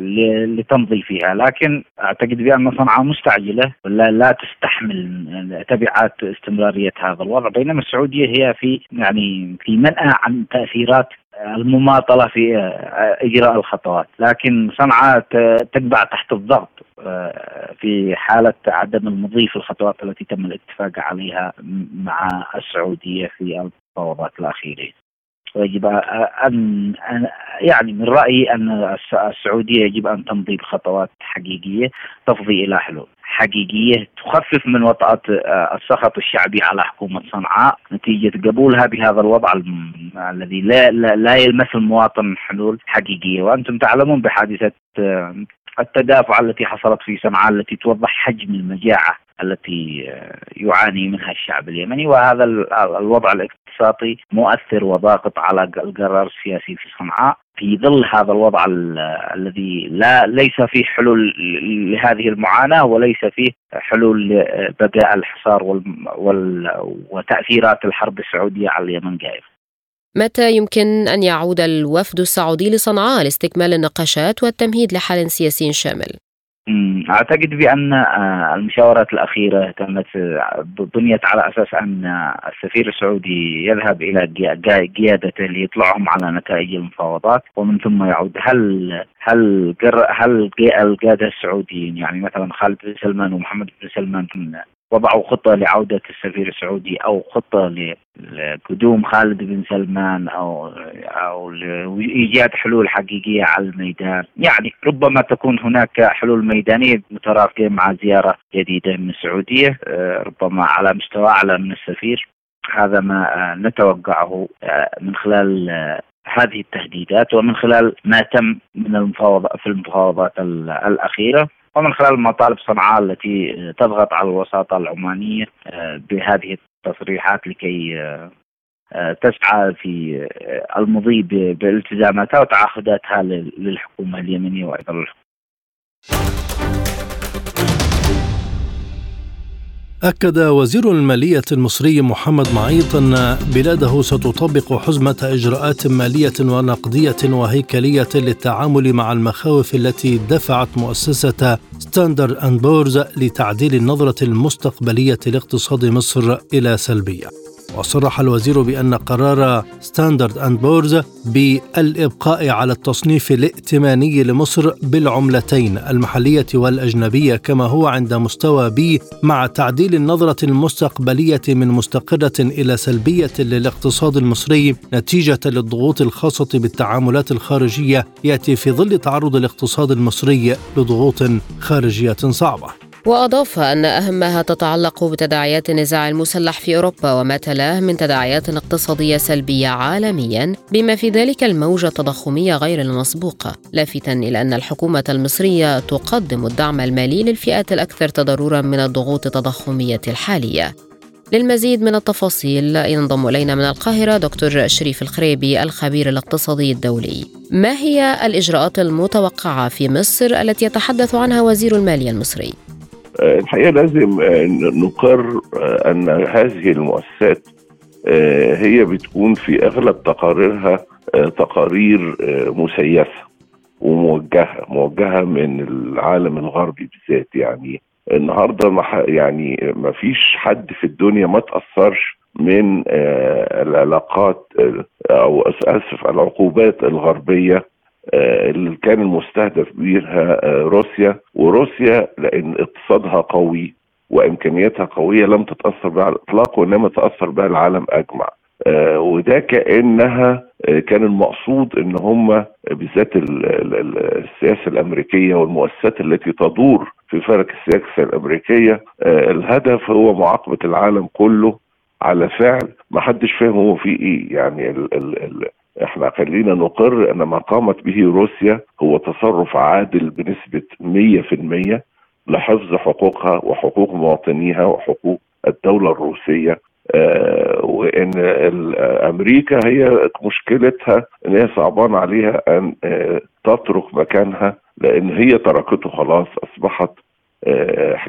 S6: لتمضي فيها. لكن أعتقد بأن صنعاء مستعجلة ولا لا تستحمل تبعات استمرارية هذا الوضع. بينما السعودية هي في يعني في منأى عن تأثيرات المماطلة في آه، إجراء الخطوات. لكن صنعاء تتبع تحت الضغط آه، في حالة عدم المضي في الخطوات التي تم الاتفاق عليها مع السعودية في المفاوضات الأخيرة. ويجب أن يعني من رأيي أن السعودية يجب أن تمضي بخطوات حقيقية تفضي إلى حلول حقيقية تخفف من وطأة آه، السخط الشعبي على حكومة صنعاء نتيجة قبولها بهذا الوضع الذي لا, لا, لا يلمس المواطن حلول حقيقية. وأنتم تعلمون بحادثة آه، التدافع التي حصلت في صنعاء التي توضح حجم المجاعة التي يعاني منها الشعب اليمني وهذا الوضع الاقتصادي مؤثر وضاغط على القرار السياسي في صنعاء في ظل هذا الوضع الذي لا ليس فيه حلول لهذه المعاناة وليس فيه حلول لبقاء الحصار وال وتأثيرات الحرب السعودية على اليمن قائمه.
S1: متى يمكن أن يعود الوفد السعودي لصنعاء لاستكمال النقاشات والتمهيد لحل سياسي شامل؟
S6: أعتقد بأن آه، المشاورات الأخيرة تمت بنيت على أساس أن السفير السعودي يذهب إلى قيادته ليطلعهم على نتائج المفاوضات ومن ثم يعود. هل هل هل القاده السعوديين يعني مثلا خالد بن سلمان ومحمد بن سلمان وضعوا خطة لعودة السفير السعودي أو خطة لقدوم خالد بن سلمان أو أو لإيجاد حلول حقيقية على الميدان. يعني ربما تكون هناك حلول ميدانية مترافقة مع زيارة جديدة من السعودية آه، ربما على مستوى أعلى من السفير. هذا ما نتوقعه آه، من خلال آه، هذه التهديدات ومن خلال ما تم من المفاوضات في المفاوضات الأخيرة. ومن خلال مطالب صنعاء التي تضغط على الوساطة العمانية آه، بهذه التصريحات لكي آه، آه، تسعى في المضي بالتزاماتها وتعهداتها للحكومة اليمنية وأيضا الحكومة
S2: أكد وزير المالية المصري محمد معيط أن بلاده ستطبق حزمة إجراءات مالية ونقدية وهيكلية للتعامل مع المخاوف التي دفعت مؤسسة ستاندرد أند بورز لتعديل النظرة المستقبلية لاقتصاد مصر إلى سلبية. وصرح الوزير بأن قرار ستاندرد أند بورز بالإبقاء على التصنيف الائتماني لمصر بالعملتين المحلية والأجنبية كما هو عند مستوى بي مع تعديل النظرة المستقبلية من مستقرة إلى سلبية للاقتصاد المصري نتيجة للضغوط الخاصة بالتعاملات الخارجية يأتي في ظل تعرض الاقتصاد المصري لضغوط خارجية صعبة.
S1: وأضاف أن أهمها تتعلق بتداعيات النزاع المسلح في أوروبا وما تلاه من تداعيات اقتصادية سلبية عالميا بما في ذلك الموجة التضخمية غير المسبوقة لافتا إلى أن الحكومة المصرية تقدم الدعم المالي للفئات الأكثر تضررا من الضغوط التضخمية الحالية للمزيد من التفاصيل ينضم إلينا من القاهرة دكتور شريف الخريبي الخبير الاقتصادي الدولي ما هي الإجراءات المتوقعة في مصر التي يتحدث عنها وزير المالية المصري؟
S7: آه، الحقيقة لازم آه، نقر آه، أن هذه المؤسسات هي بتكون في أغلب تقاريرها تقارير مسيسة وموجهة موجهة من العالم الغربي بالذات يعني. النهارده يعني ما فيش حد في الدنيا ما تأثرش من العلاقات أو أسف العقوبات الغربية اللي كان المستهدف بيها آه، روسيا. وروسيا لأن اقتصادها قوي وإمكانياتها قوية لم تتأثر بها على الإطلاق وإنما تأثر بها العالم أجمع. آه وده كأنها آه كان المقصود إن هم بالذات السياسة الأمريكية والمؤسسات التي تدور في فرق السياسة الأمريكية آه الهدف هو معاقبة العالم كله على فعل. ما حدش فاهم هو فيه إيه. يعني ال ال ال إحنا خلينا نقر أن ما قامت به روسيا هو تصرف عادل بنسبة 100% لحفظ حقوقها وحقوق مواطنيها وحقوق الدولة الروسية. آه وإن أمريكا هي مشكلتها إن هي صعبان عليها أن آه تترك مكانها لأن هي تركته خلاص أصبحت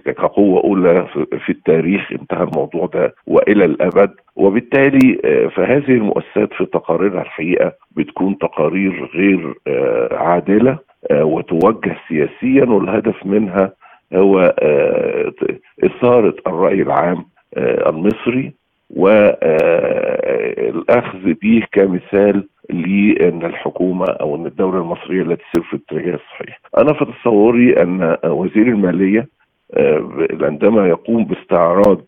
S7: كقوة أولى في التاريخ. انتهى الموضوع ده وإلى الأبد. وبالتالي فهذه المؤسسات في تقاريرها الحقيقة بتكون تقارير غير عادلة وتوجه سياسيا والهدف منها هو إثارة الرأي العام المصري والأخذ به كمثال لأن الحكومة أو أن الدولة المصرية لا تسير في الاتجاه الصحيح. أنا في تصوري أن وزير المالية عندما يقوم باستعراض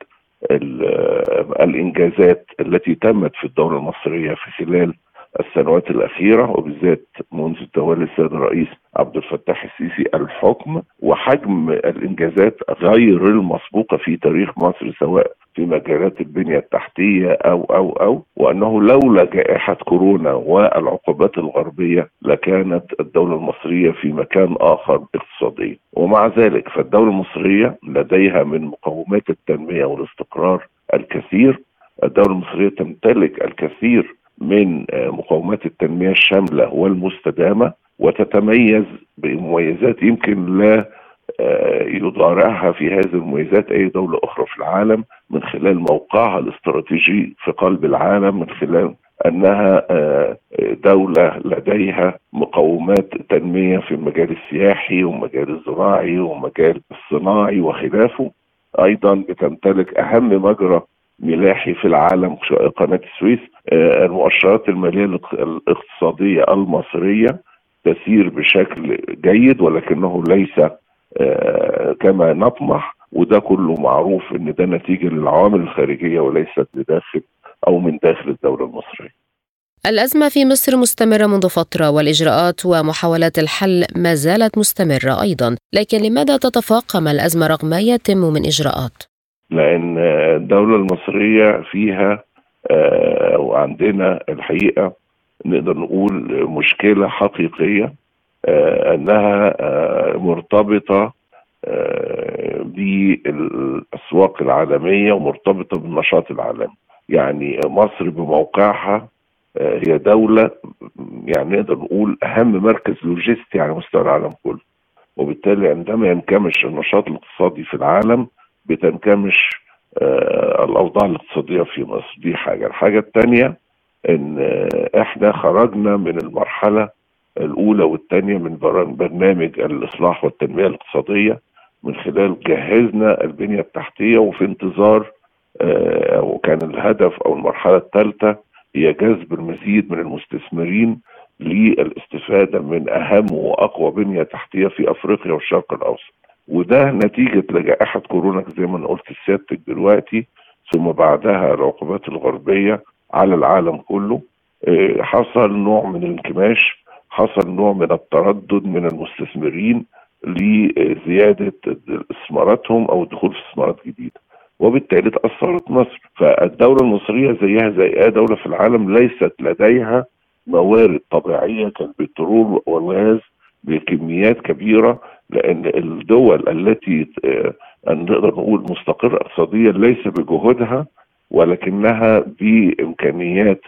S7: الإنجازات التي تمت في الدولة المصرية في خلال السنوات الأخيرة وبالذات منذ تولي السيد الرئيس عبد الفتاح السيسي الحكم وحجم الإنجازات غير المسبوقة في تاريخ مصر سواء في مجالات البنية التحتية أو أو أو وأنه لولا جائحة كورونا والعقوبات الغربية لكانت الدولة المصرية في مكان آخر اقتصاديا. ومع ذلك فالدولة المصرية لديها من مقومات التنمية والاستقرار الكثير. الدولة المصرية تمتلك الكثير من مقومات التنمية الشاملة والمستدامة وتتميز بمميزات يمكن لا يضارعها في هذه المميزات أي دولة أخرى في العالم من خلال موقعها الاستراتيجي في قلب العالم من خلال أنها دولة لديها مقومات تنمية في المجال السياحي والمجال الزراعي والمجال الصناعي وخلافه. أيضا بتمتلك أهم مجرى ملاحي في العالم قناة السويس المؤشرات المالية الاقتصادية المصرية تسير بشكل جيد ولكنه ليس كما نطمح وده كله معروف إن ده نتيجة للعوامل الخارجية وليست لداخل أو من داخل الدولة المصرية.
S1: الأزمة في مصر مستمرة منذ فترة والإجراءات ومحاولات الحل ما زالت مستمرة أيضا لكن لماذا تتفاقم الأزمة رغم ما يتم من إجراءات؟
S7: لأن الدولة المصرية فيها وعندنا الحقيقة نقدر نقول مشكلة حقيقية أنها مرتبطة بالأسواق العالمية ومرتبطة بالنشاط العالمي. يعني مصر بموقعها هي دولة يعني نقدر نقول أهم مركز لوجستي على مستوى العالم كله. وبالتالي عندما ينكمش النشاط الاقتصادي في العالم بتنكمش الأوضاع الاقتصادية في مصر. دي حاجة. الحاجة الثانية إن إحنا خرجنا من المرحلة الأولى والثانيه من برنامج الإصلاح والتنمية الاقتصادية. من خلال جهزنا البنية التحتية وفي انتظار آه وكان الهدف أو المرحلة الثالثة هي جذب المزيد من المستثمرين للاستفادة من أهم وأقوى بنية تحتية في أفريقيا والشرق الأوسط. وده نتيجة لجائحة كورونا زي ما أنا قلت لسيادتك دلوقتي ثم بعدها العقوبات الغربية على العالم كله. آه حصل نوع من الانكماش حصل نوع من التردد من المستثمرين لزيادة استثماراتهم أو الدخول في استثمارات جديدة وبالتالي تأثرت مصر. فالدولة المصرية زيها زي أي دولة في العالم ليست لديها موارد طبيعية كالبترول والغاز بكميات كبيرة لأن الدول التي نقدر نقول مستقرة اقتصاديا ليس بجهودها ولكنها بإمكانيات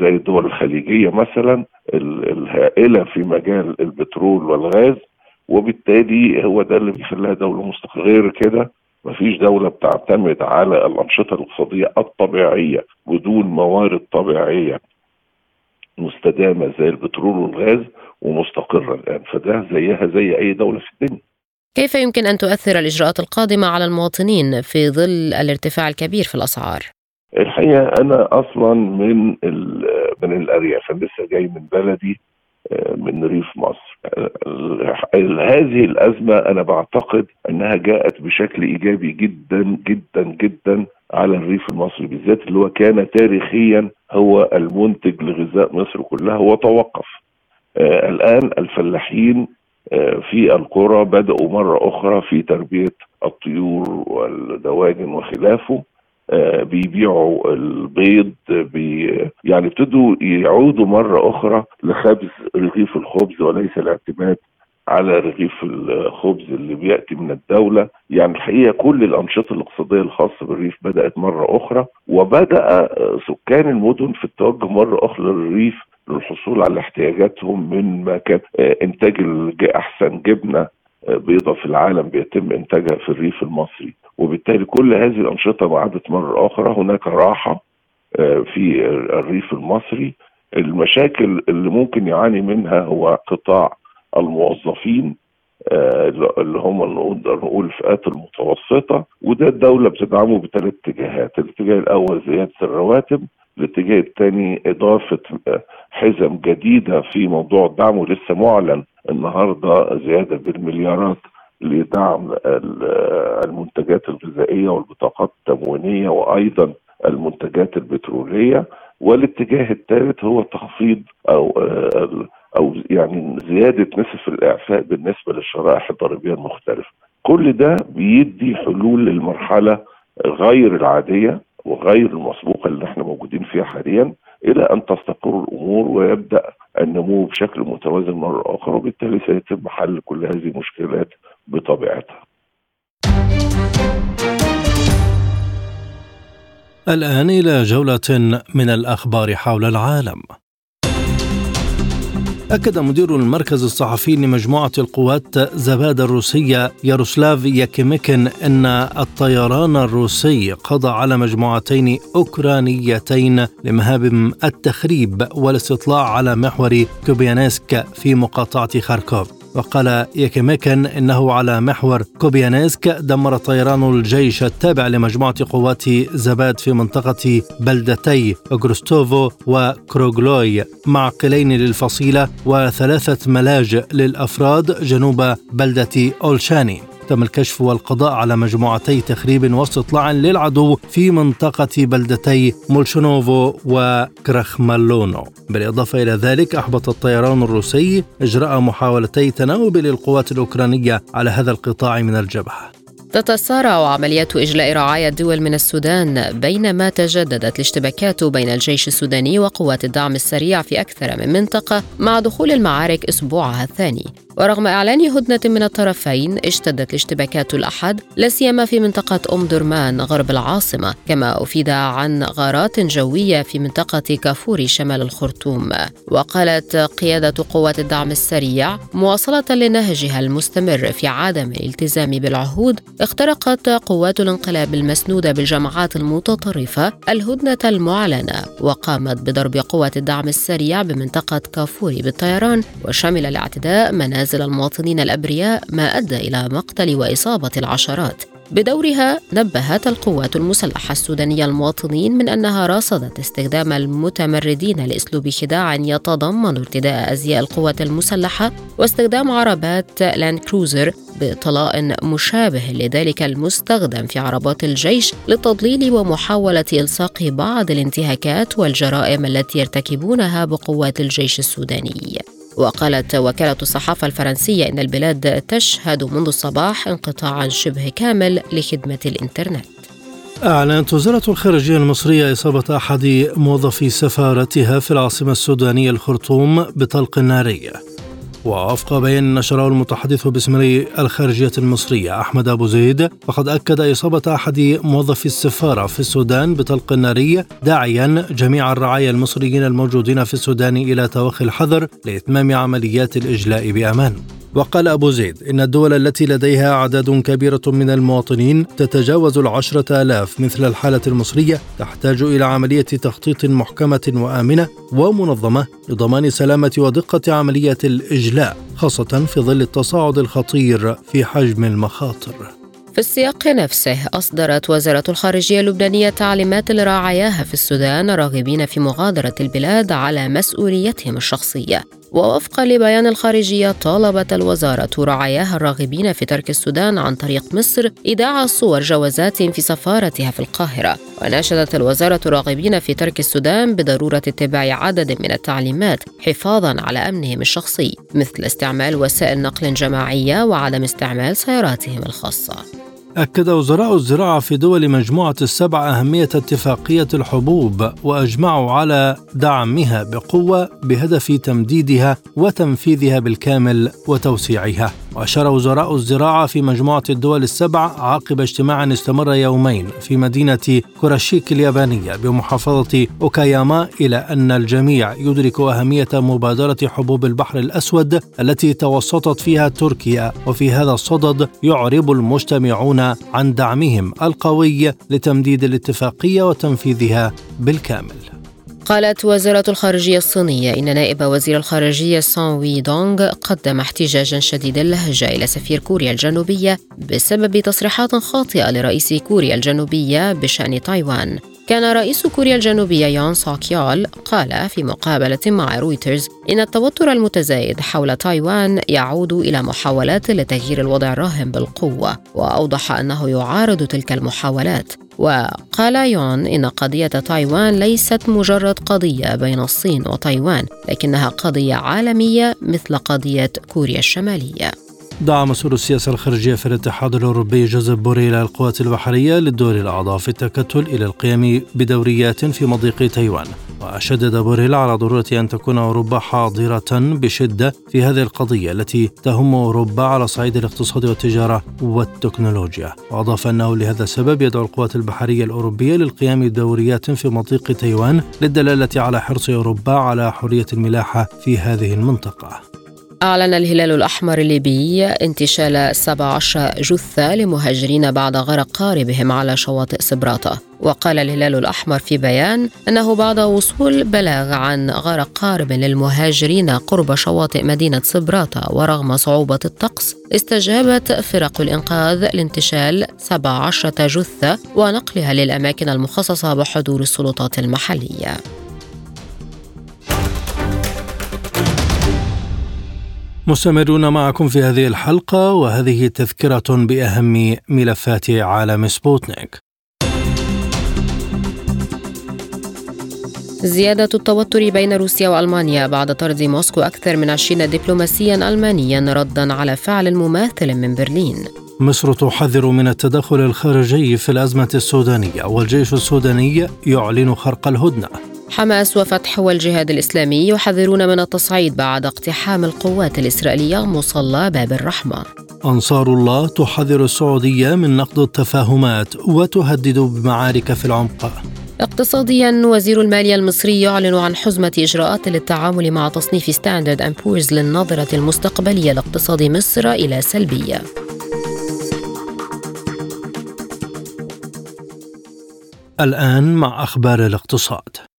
S7: زي الدول الخليجية مثلا الهائلة في مجال البترول والغاز وبالتالي هو ده اللي بيخليها دولة مستقره غير كده مفيش دولة بتعتمد على الأنشطة الاقتصادية الطبيعية بدون موارد طبيعية مستدامة زي البترول والغاز ومستقرة الآن. فده زيها زي أي دولة في الدنيا.
S1: كيف يمكن أن تؤثر الإجراءات القادمة على المواطنين في ظل الارتفاع الكبير في الأسعار؟
S7: الحقيقة أنا أصلا من من الأرياف أنا لسه جاي من بلدي من ريف مصر. هذه الأزمة أنا بعتقد أنها جاءت بشكل إيجابي جدا جدا جدا على الريف المصري بالذات اللي هو كان تاريخيا هو المنتج لغذاء مصر كلها وتوقف آه الآن الفلاحين آه في القرى بدأوا مرة أخرى في تربية الطيور والدواجن وخلافه. آه بيبيعوا البيض بي يعني ابتدوا يعودوا مرة أخرى لخبز رغيف الخبز وليس الاعتماد على رغيف الخبز اللي بيأتي من الدولة، يعني الحقيقة كل الأنشطة الاقتصادية الخاصة بالريف بدأت مرة أخرى وبدأ سكان المدن في التوجه مرة أخرى للريف للحصول على احتياجاتهم من ما كان إنتاج أحسن جبنة بيضة في العالم بيتم إنتاجها في الريف المصري. وبالتالي كل هذه الأنشطة عادت مرة أخرى هناك راحة في الريف المصري. المشاكل اللي ممكن يعاني منها هو قطاع الموظفين اللي هم نقول الفئات المتوسطة وده الدولة بتدعمه بثلاث اتجاهات، الاتجاه الأول زيادة الرواتب، الاتجاه الثاني إضافة حزم جديدة في موضوع الدعم ولسه معلن النهارده زيادة بالمليارات لدعم المنتجات الغذائية والبطاقات التموينية وأيضا المنتجات البترولية والاتجاه الثالث هو تخفيض أو أو يعني زيادة نسب الإعفاء بالنسبة للشرائح الضريبية المختلفة. كل ده بيدي حلول للمرحلة غير العادية وغير المسبوقة اللي إحنا موجودين فيها حاليا إلى أن تستقر الأمور ويبدأ النمو بشكل متوازن مرة أخرى وبالتالي سيتم حل كل هذه المشكلات بطبيعتها.
S2: الآن إلى جولة من الأخبار حول العالم. أكد مدير المركز الصحفي لمجموعة القوات زبادة الروسية ياروسلاف ياكيميكن أن الطيران الروسي قضى على مجموعتين أوكرانيتين لمهام التخريب والاستطلاع على محور كوبيانسك في مقاطعة خاركوف. وقال ياكيميكن إنه على محور كوبيانسك دمر طيران الجيش التابع لمجموعة قوات زاباد في منطقة بلدتي اوغروستوفو وكروغلوي معقلين للفصيلة وثلاثة ملاجئ للأفراد جنوب بلدة أولشاني. تم الكشف والقضاء على مجموعتي تخريب واستطلاع للعدو في منطقة بلدتي مولشونوفو وكرخمالونو. بالإضافة إلى ذلك أحبط الطيران الروسي إجراء محاولتي تناوب للقوات الأوكرانية على هذا القطاع من الجبهة.
S1: تتسارع عمليات إجلاء رعايا الدول من السودان بينما تجددت الاشتباكات بين الجيش السوداني وقوات الدعم السريع في أكثر من منطقة مع دخول المعارك أسبوعها الثاني. ورغم إعلان هدنة من الطرفين اشتدت الاشتباكات الأحد لا سيما في منطقة أم درمان غرب العاصمة كما أفيد عن غارات جوية في منطقة كافوري شمال الخرطوم. وقالت قيادة قوات الدعم السريع مواصلة لنهجها المستمر في عدم الالتزام بالعهود اخترقت قوات الانقلاب المسنودة بالجماعات المتطرفة الهدنة المعلنة وقامت بضرب قوات الدعم السريع بمنطقة كافوري بالطيران وشمل الاعتداء منازل المواطنين الأبرياء ما أدى إلى مقتل وإصابة العشرات بدورها نبهت القوات المسلحة السودانية المواطنين من أنها راصدت استخدام المتمردين لأسلوب خداع يتضمن ارتداء أزياء القوات المسلحة واستخدام عربات لاند كروزر بطلاء مشابه لذلك المستخدم في عربات الجيش للتضليل ومحاولة إلصاق بعض الانتهاكات والجرائم التي يرتكبونها بقوات الجيش السوداني. وقالت وكالة الصحافة الفرنسية إن البلاد تشهد منذ الصباح انقطاعا شبه كامل لخدمة الإنترنت.
S2: أعلنت وزارة الخارجية المصرية إصابة أحد موظفي سفارتها في العاصمة السودانية الخرطوم بطلق ناري. ووفق بيان نشره المتحدث باسم الخارجية المصرية أحمد أبو زيد فقد أكد إصابة أحد موظفي السفارة في السودان بطلق ناري داعيا جميع الرعايا المصريين الموجودين في السودان إلى توخي الحذر لإتمام عمليات الإجلاء بأمان. وقال أبو زيد إن الدول التي لديها أعداد كبيرة من المواطنين تتجاوز العشرة آلاف مثل الحالة المصرية تحتاج إلى عملية تخطيط محكمة وآمنة ومنظمة لضمان سلامة ودقة عملية الإجلاء خاصة في ظل التصاعد الخطير في حجم المخاطر.
S1: في السياق نفسه أصدرت وزارة الخارجية اللبنانية تعليمات لراعياها في السودان راغبين في مغادرة البلاد على مسؤوليتهم الشخصية. ووفقا لبيان الخارجية طالبت الوزارة رعاياها الراغبين في ترك السودان عن طريق مصر إيداع صور جوازات في سفارتها في القاهرة. وناشدت الوزارة الراغبين في ترك السودان بضرورة اتباع عدد من التعليمات حفاظا على أمنهم الشخصي مثل استعمال وسائل نقل جماعية وعدم استعمال سياراتهم الخاصة.
S2: أكد وزراء الزراعة في دول مجموعة السبع أهمية اتفاقية الحبوب وأجمعوا على دعمها بقوة بهدف تمديدها وتنفيذها بالكامل وتوسيعها. وأشار وزراء الزراعة في مجموعة الدول السبع عقب اجتماع استمر يومين في مدينة كوراشيك اليابانية بمحافظة أوكاياما إلى أن الجميع يدرك أهمية مبادرة حبوب البحر الأسود التي توسطت فيها تركيا. وفي هذا الصدد يعرب المجتمعون عن دعمهم القوي لتمديد الاتفاقية وتنفيذها بالكامل.
S1: قالت وزارة الخارجية الصينية إن نائب وزير الخارجية سون وي دونغ قدم احتجاجا شديد اللهجة إلى سفير كوريا الجنوبية بسبب تصريحات خاطئة لرئيس كوريا الجنوبية بشأن تايوان. كان رئيس كوريا الجنوبية يون سوك يول قال في مقابلة مع رويترز إن التوتر المتزايد حول تايوان يعود إلى محاولات لتغيير الوضع الراهن بالقوة وأوضح أنه يعارض تلك المحاولات. وقال يون إن قضية تايوان ليست مجرد قضية بين الصين وتايوان لكنها قضية عالمية مثل قضية كوريا الشمالية.
S2: دعا مسؤول السياسة الخارجية في الاتحاد الأوروبي جوزيف بوريل القوات البحرية للدول الأعضاء في التكتل إلى القيام بدوريات في مضيق تايوان. وشدد بوريل على ضرورة أن تكون أوروبا حاضرة بشدة في هذه القضية التي تهم أوروبا على صعيد الاقتصاد والتجارة والتكنولوجيا. وأضاف أنه لهذا السبب يدعو القوات البحرية الأوروبية للقيام بدوريات في مضيق تايوان للدلالة على حرص أوروبا على حرية الملاحة في هذه المنطقة.
S1: أعلن الهلال الأحمر الليبي انتشال 17 جثة لمهاجرين بعد غرق قاربهم على شواطئ صبراتة وقال الهلال الأحمر في بيان أنه بعد وصول بلاغ عن غرق قارب للمهاجرين قرب شواطئ مدينة صبراتة ورغم صعوبة الطقس استجابت فرق الإنقاذ لانتشال 17 جثة ونقلها للأماكن المخصصة بحضور السلطات المحلية.
S2: مستمرون معكم في هذه الحلقة وهذه تذكرة بأهم ملفات عالم سبوتنيك.
S1: زيادة التوتر بين روسيا وألمانيا بعد طرد موسكو أكثر من 20 دبلوماسيا ألمانيا ردا على فعل مماثل من برلين.
S2: مصر تحذر من التدخل الخارجي في الأزمة السودانية والجيش السوداني يعلن خرق الهدنة.
S1: حماس وفتح والجهاد الإسلامي يحذرون من التصعيد بعد اقتحام القوات الإسرائيلية مصلى باب الرحمة
S2: أنصار الله تحذر السعودية من نقض التفاهمات وتهدد بمعارك في العمق.
S1: اقتصاديا وزير المالية المصري يعلن عن حزمة إجراءات للتعامل مع تصنيف ستاندرد أند بورز للنظرة المستقبلية لاقتصاد مصر إلى سلبية.
S2: الآن مع أخبار الاقتصاد.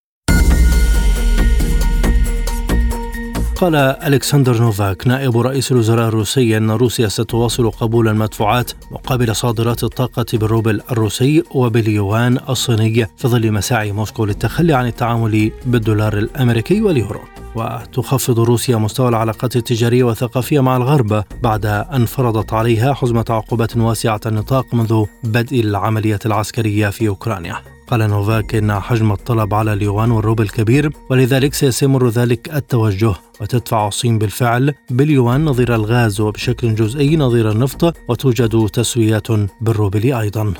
S2: قال ألكسندر نوفاك نائب رئيس الوزراء الروسي أن روسيا ستواصل قبول المدفوعات مقابل صادرات الطاقة بالروبل الروسي وباليوان الصيني في ظل مساعي موسكو للتخلي عن التعامل بالدولار الأمريكي واليورو. وتخفض روسيا مستوى العلاقات التجارية والثقافية مع الغرب بعد أن فرضت عليها حزمة عقوبات واسعة النطاق منذ بدء العملية العسكرية في أوكرانيا. قال نوفاك إن حجم الطلب على اليوان والروبل كبير ولذلك سيستمر ذلك التوجه وتدفع الصين بالفعل باليوان نظير الغاز وبشكل جزئي نظير النفط وتوجد تسويات بالروبل أيضا.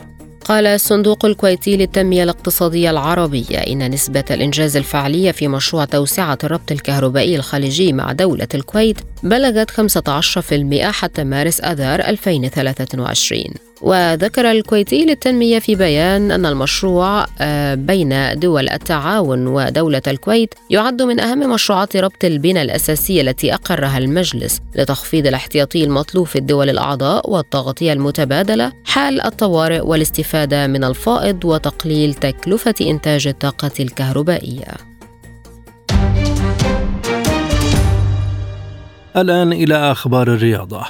S1: قال الصندوق الكويتي للتنمية الاقتصادية العربية إن نسبة الإنجاز الفعلية في مشروع توسعة الربط الكهربائي الخليجي مع دولة الكويت بلغت 15% حتى مارس أذار 2023 وذكر الكويتي للتنمية في بيان أن المشروع آه، بين دول التعاون ودولة الكويت يعد من أهم مشروعات ربط البنى الأساسية التي أقرها المجلس لتخفيض الاحتياطي المطلوب في الدول الأعضاء والتغطية المتبادلة حال الطوارئ والاستفادة من الفائض وتقليل تكلفة إنتاج الطاقة الكهربائية.
S2: الآن إلى أخبار الرياضة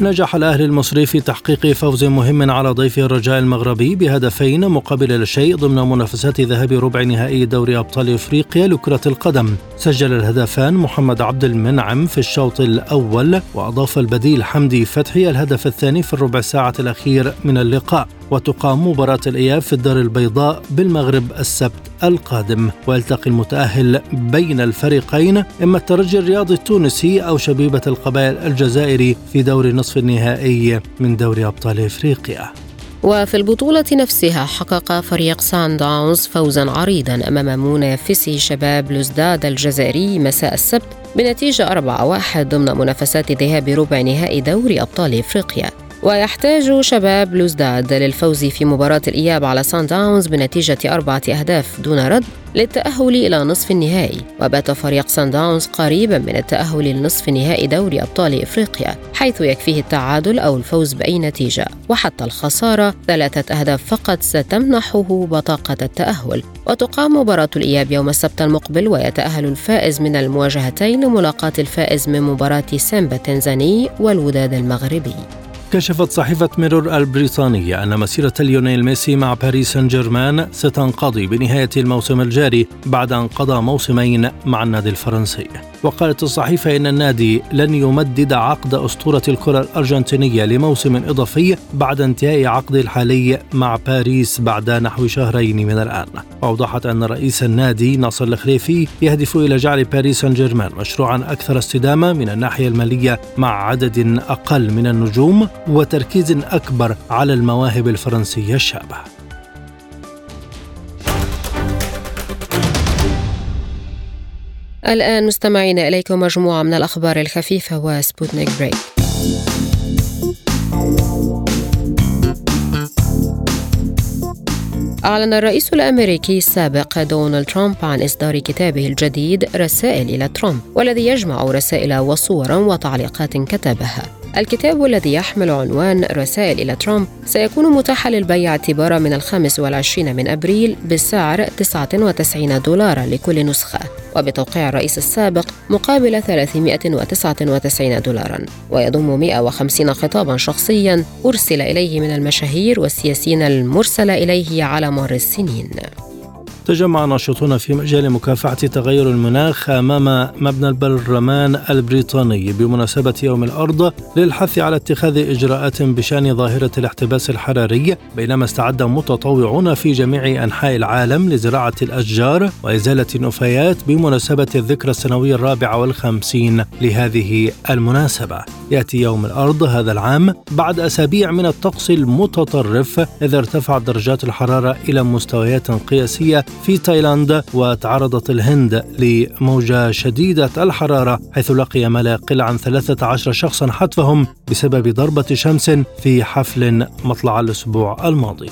S2: نجح الأهلي المصري في تحقيق فوز مهم على ضيفه الرجاء المغربي بهدفين مقابل لا شيء ضمن منافسات ذهاب ربع نهائي دوري أبطال إفريقيا لكرة القدم. سجل الهدفان محمد عبد المنعم في الشوط الأول وأضاف البديل حمدي فتحي الهدف الثاني في الربع ساعة الأخير من اللقاء. وتقام مباراة الإياب في الدار البيضاء بالمغرب السبت القادم. ويلتقي المتأهل بين الفريقين إما الترجي الرياضي التونسي أو شبيبة القبائل الجزائري في دور نصف النهائي من دوري أبطال إفريقيا.
S1: وفي البطولة نفسها حقق فريق سان داونز فوزا عريضا أمام منافسه شباب لوزداد الجزائري مساء السبت بنتيجة 4-1 ضمن منافسات ذهاب ربع نهائي دوري أبطال إفريقيا. ويحتاج شباب لوزداد للفوز في مباراة الإياب على سان داونز بنتيجة أربعة أهداف دون رد للتأهل إلى نصف النهائي. وبات فريق سان داونز قريبا من التأهل لنصف نهائي دوري أبطال إفريقيا حيث يكفيه التعادل أو الفوز بأي نتيجة. وحتى الخسارة ثلاثة أهداف فقط ستمنحه بطاقة التأهل. وتقام مباراة الإياب يوم السبت المقبل ويتأهل الفائز من المواجهتين لملاقاة الفائز من مباراة سيمبا التنزاني والوداد المغربي.
S2: كشفت صحيفة ميرور البريطانية أن مسيرة ليونيل ميسي مع باريس سان جيرمان ستنقضي بنهاية الموسم الجاري بعد أن قضى موسمين مع النادي الفرنسي. وقالت الصحيفة إن النادي لن يمدد عقد أسطورة الكرة الأرجنتينية لموسم إضافي بعد انتهاء عقده الحالي مع باريس بعد نحو شهرين من الآن. وأوضحت أن رئيس النادي ناصر الخليفي يهدف إلى جعل باريس سان جيرمان مشروعا أكثر استدامة من الناحية المالية مع عدد أقل من النجوم وتركيز أكبر على المواهب الفرنسية الشابة.
S1: الآن مستمعين إليكم مجموعة من الأخبار الخفيفة وسبوتنيك break. أعلن الرئيس الأمريكي السابق دونالد ترامب عن إصدار كتابه الجديد رسائل إلى ترامب والذي يجمع رسائل وصورا وتعليقات كتبها. الكتاب الذي يحمل عنوان رسائل إلى ترامب سيكون متاحا للبيع اعتبارا من الخامس والعشرين من أبريل بسعر 99 دولارا لكل نسخة وبتوقيع الرئيس السابق مقابل 399 دولارا. ويضم 150 خطابا شخصيا أرسل إليه من المشاهير والسياسيين المرسل إليه على مر السنين.
S2: تجمع ناشطون في مجال مكافحة تغير المناخ أمام مبنى البرلمان البريطاني. بمناسبة يوم الأرض للحث على اتخاذ إجراءات بشأن ظاهرة الاحتباس الحراري بينما استعد متطوعون في جميع أنحاء العالم لزراعة الأشجار وإزالة النفايات بمناسبة الذكرى السنوية الرابعة والخمسين. لهذه المناسبة يأتي يوم الأرض هذا العام بعد أسابيع من الطقس المتطرف إذا ارتفعت درجات الحرارة إلى مستويات قياسية في تايلاند وتعرضت الهند لموجة شديدة الحرارة حيث لقي ما لا يقل عن 13 شخصا حتفهم بسبب ضربة شمس في حفل مطلع الأسبوع الماضي.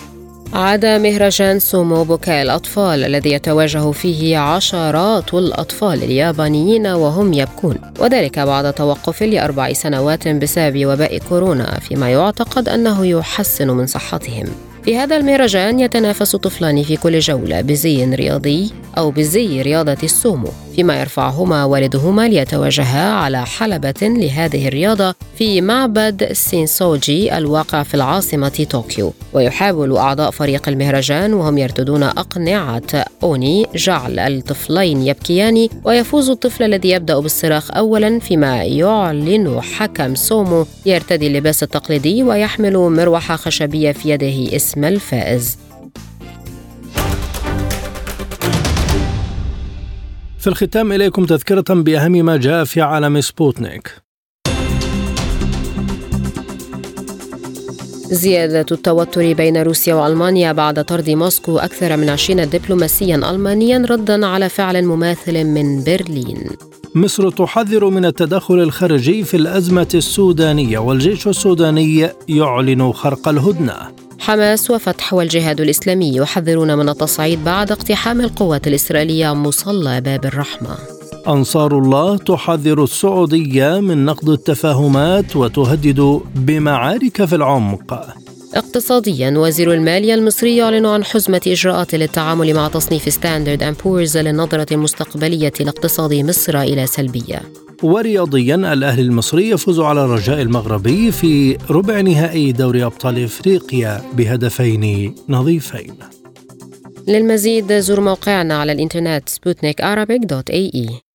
S1: عاد مهرجان سومو بكاء الأطفال الذي يتواجه فيه عشرات الأطفال اليابانيين وهم يبكون. وذلك بعد توقف لأربع سنوات بسبب وباء كورونا فيما يعتقد أنه يحسن من صحتهم. في هذا المهرجان يتنافس طفلان في كل جولة بزي رياضي أو بزي رياضة السومو. فيما يرفعهما والدهما ليتواجها على حلبة لهذه الرياضة في معبد سينسوجي الواقع في العاصمة طوكيو. ويحاول أعضاء فريق المهرجان وهم يرتدون أقنعة أوني جعل الطفلين يبكيان ويفوز الطفل الذي يبدأ بالصراخ أولا فيما يعلن حكم سومو يرتدي اللباس التقليدي ويحمل مروحة خشبية في يده اسم الفائز.
S2: في الختام إليكم تذكرة بأهم ما جاء في عالم سبوتنيك.
S1: زيادة التوتر بين روسيا وألمانيا بعد طرد موسكو أكثر من 20 دبلوماسيا ألمانيا ردا على فعل مماثل من برلين.
S2: مصر تحذر من التدخل الخارجي في الأزمة السودانية والجيش السوداني يعلن خرق الهدنة.
S1: حماس وفتح والجهاد الإسلامي يحذرون من التصعيد بعد اقتحام القوات الإسرائيلية مصلى باب الرحمة.
S2: أنصار الله تحذر السعودية من نقض التفاهمات وتهدد بمعارك في العمق.
S1: اقتصاديا وزير المالية المصري يعلن عن حزمة إجراءات للتعامل مع تصنيف ستاندرد أند بورز للنظرة المستقبلية لاقتصاد مصر إلى سلبية.
S2: ورياضيا الأهلي المصري يفوز على الرجاء المغربي في ربع نهائي دوري أبطال إفريقيا بهدفين نظيفين.
S1: للمزيد زور موقعنا على الإنترنت سبوتنيك dot AE.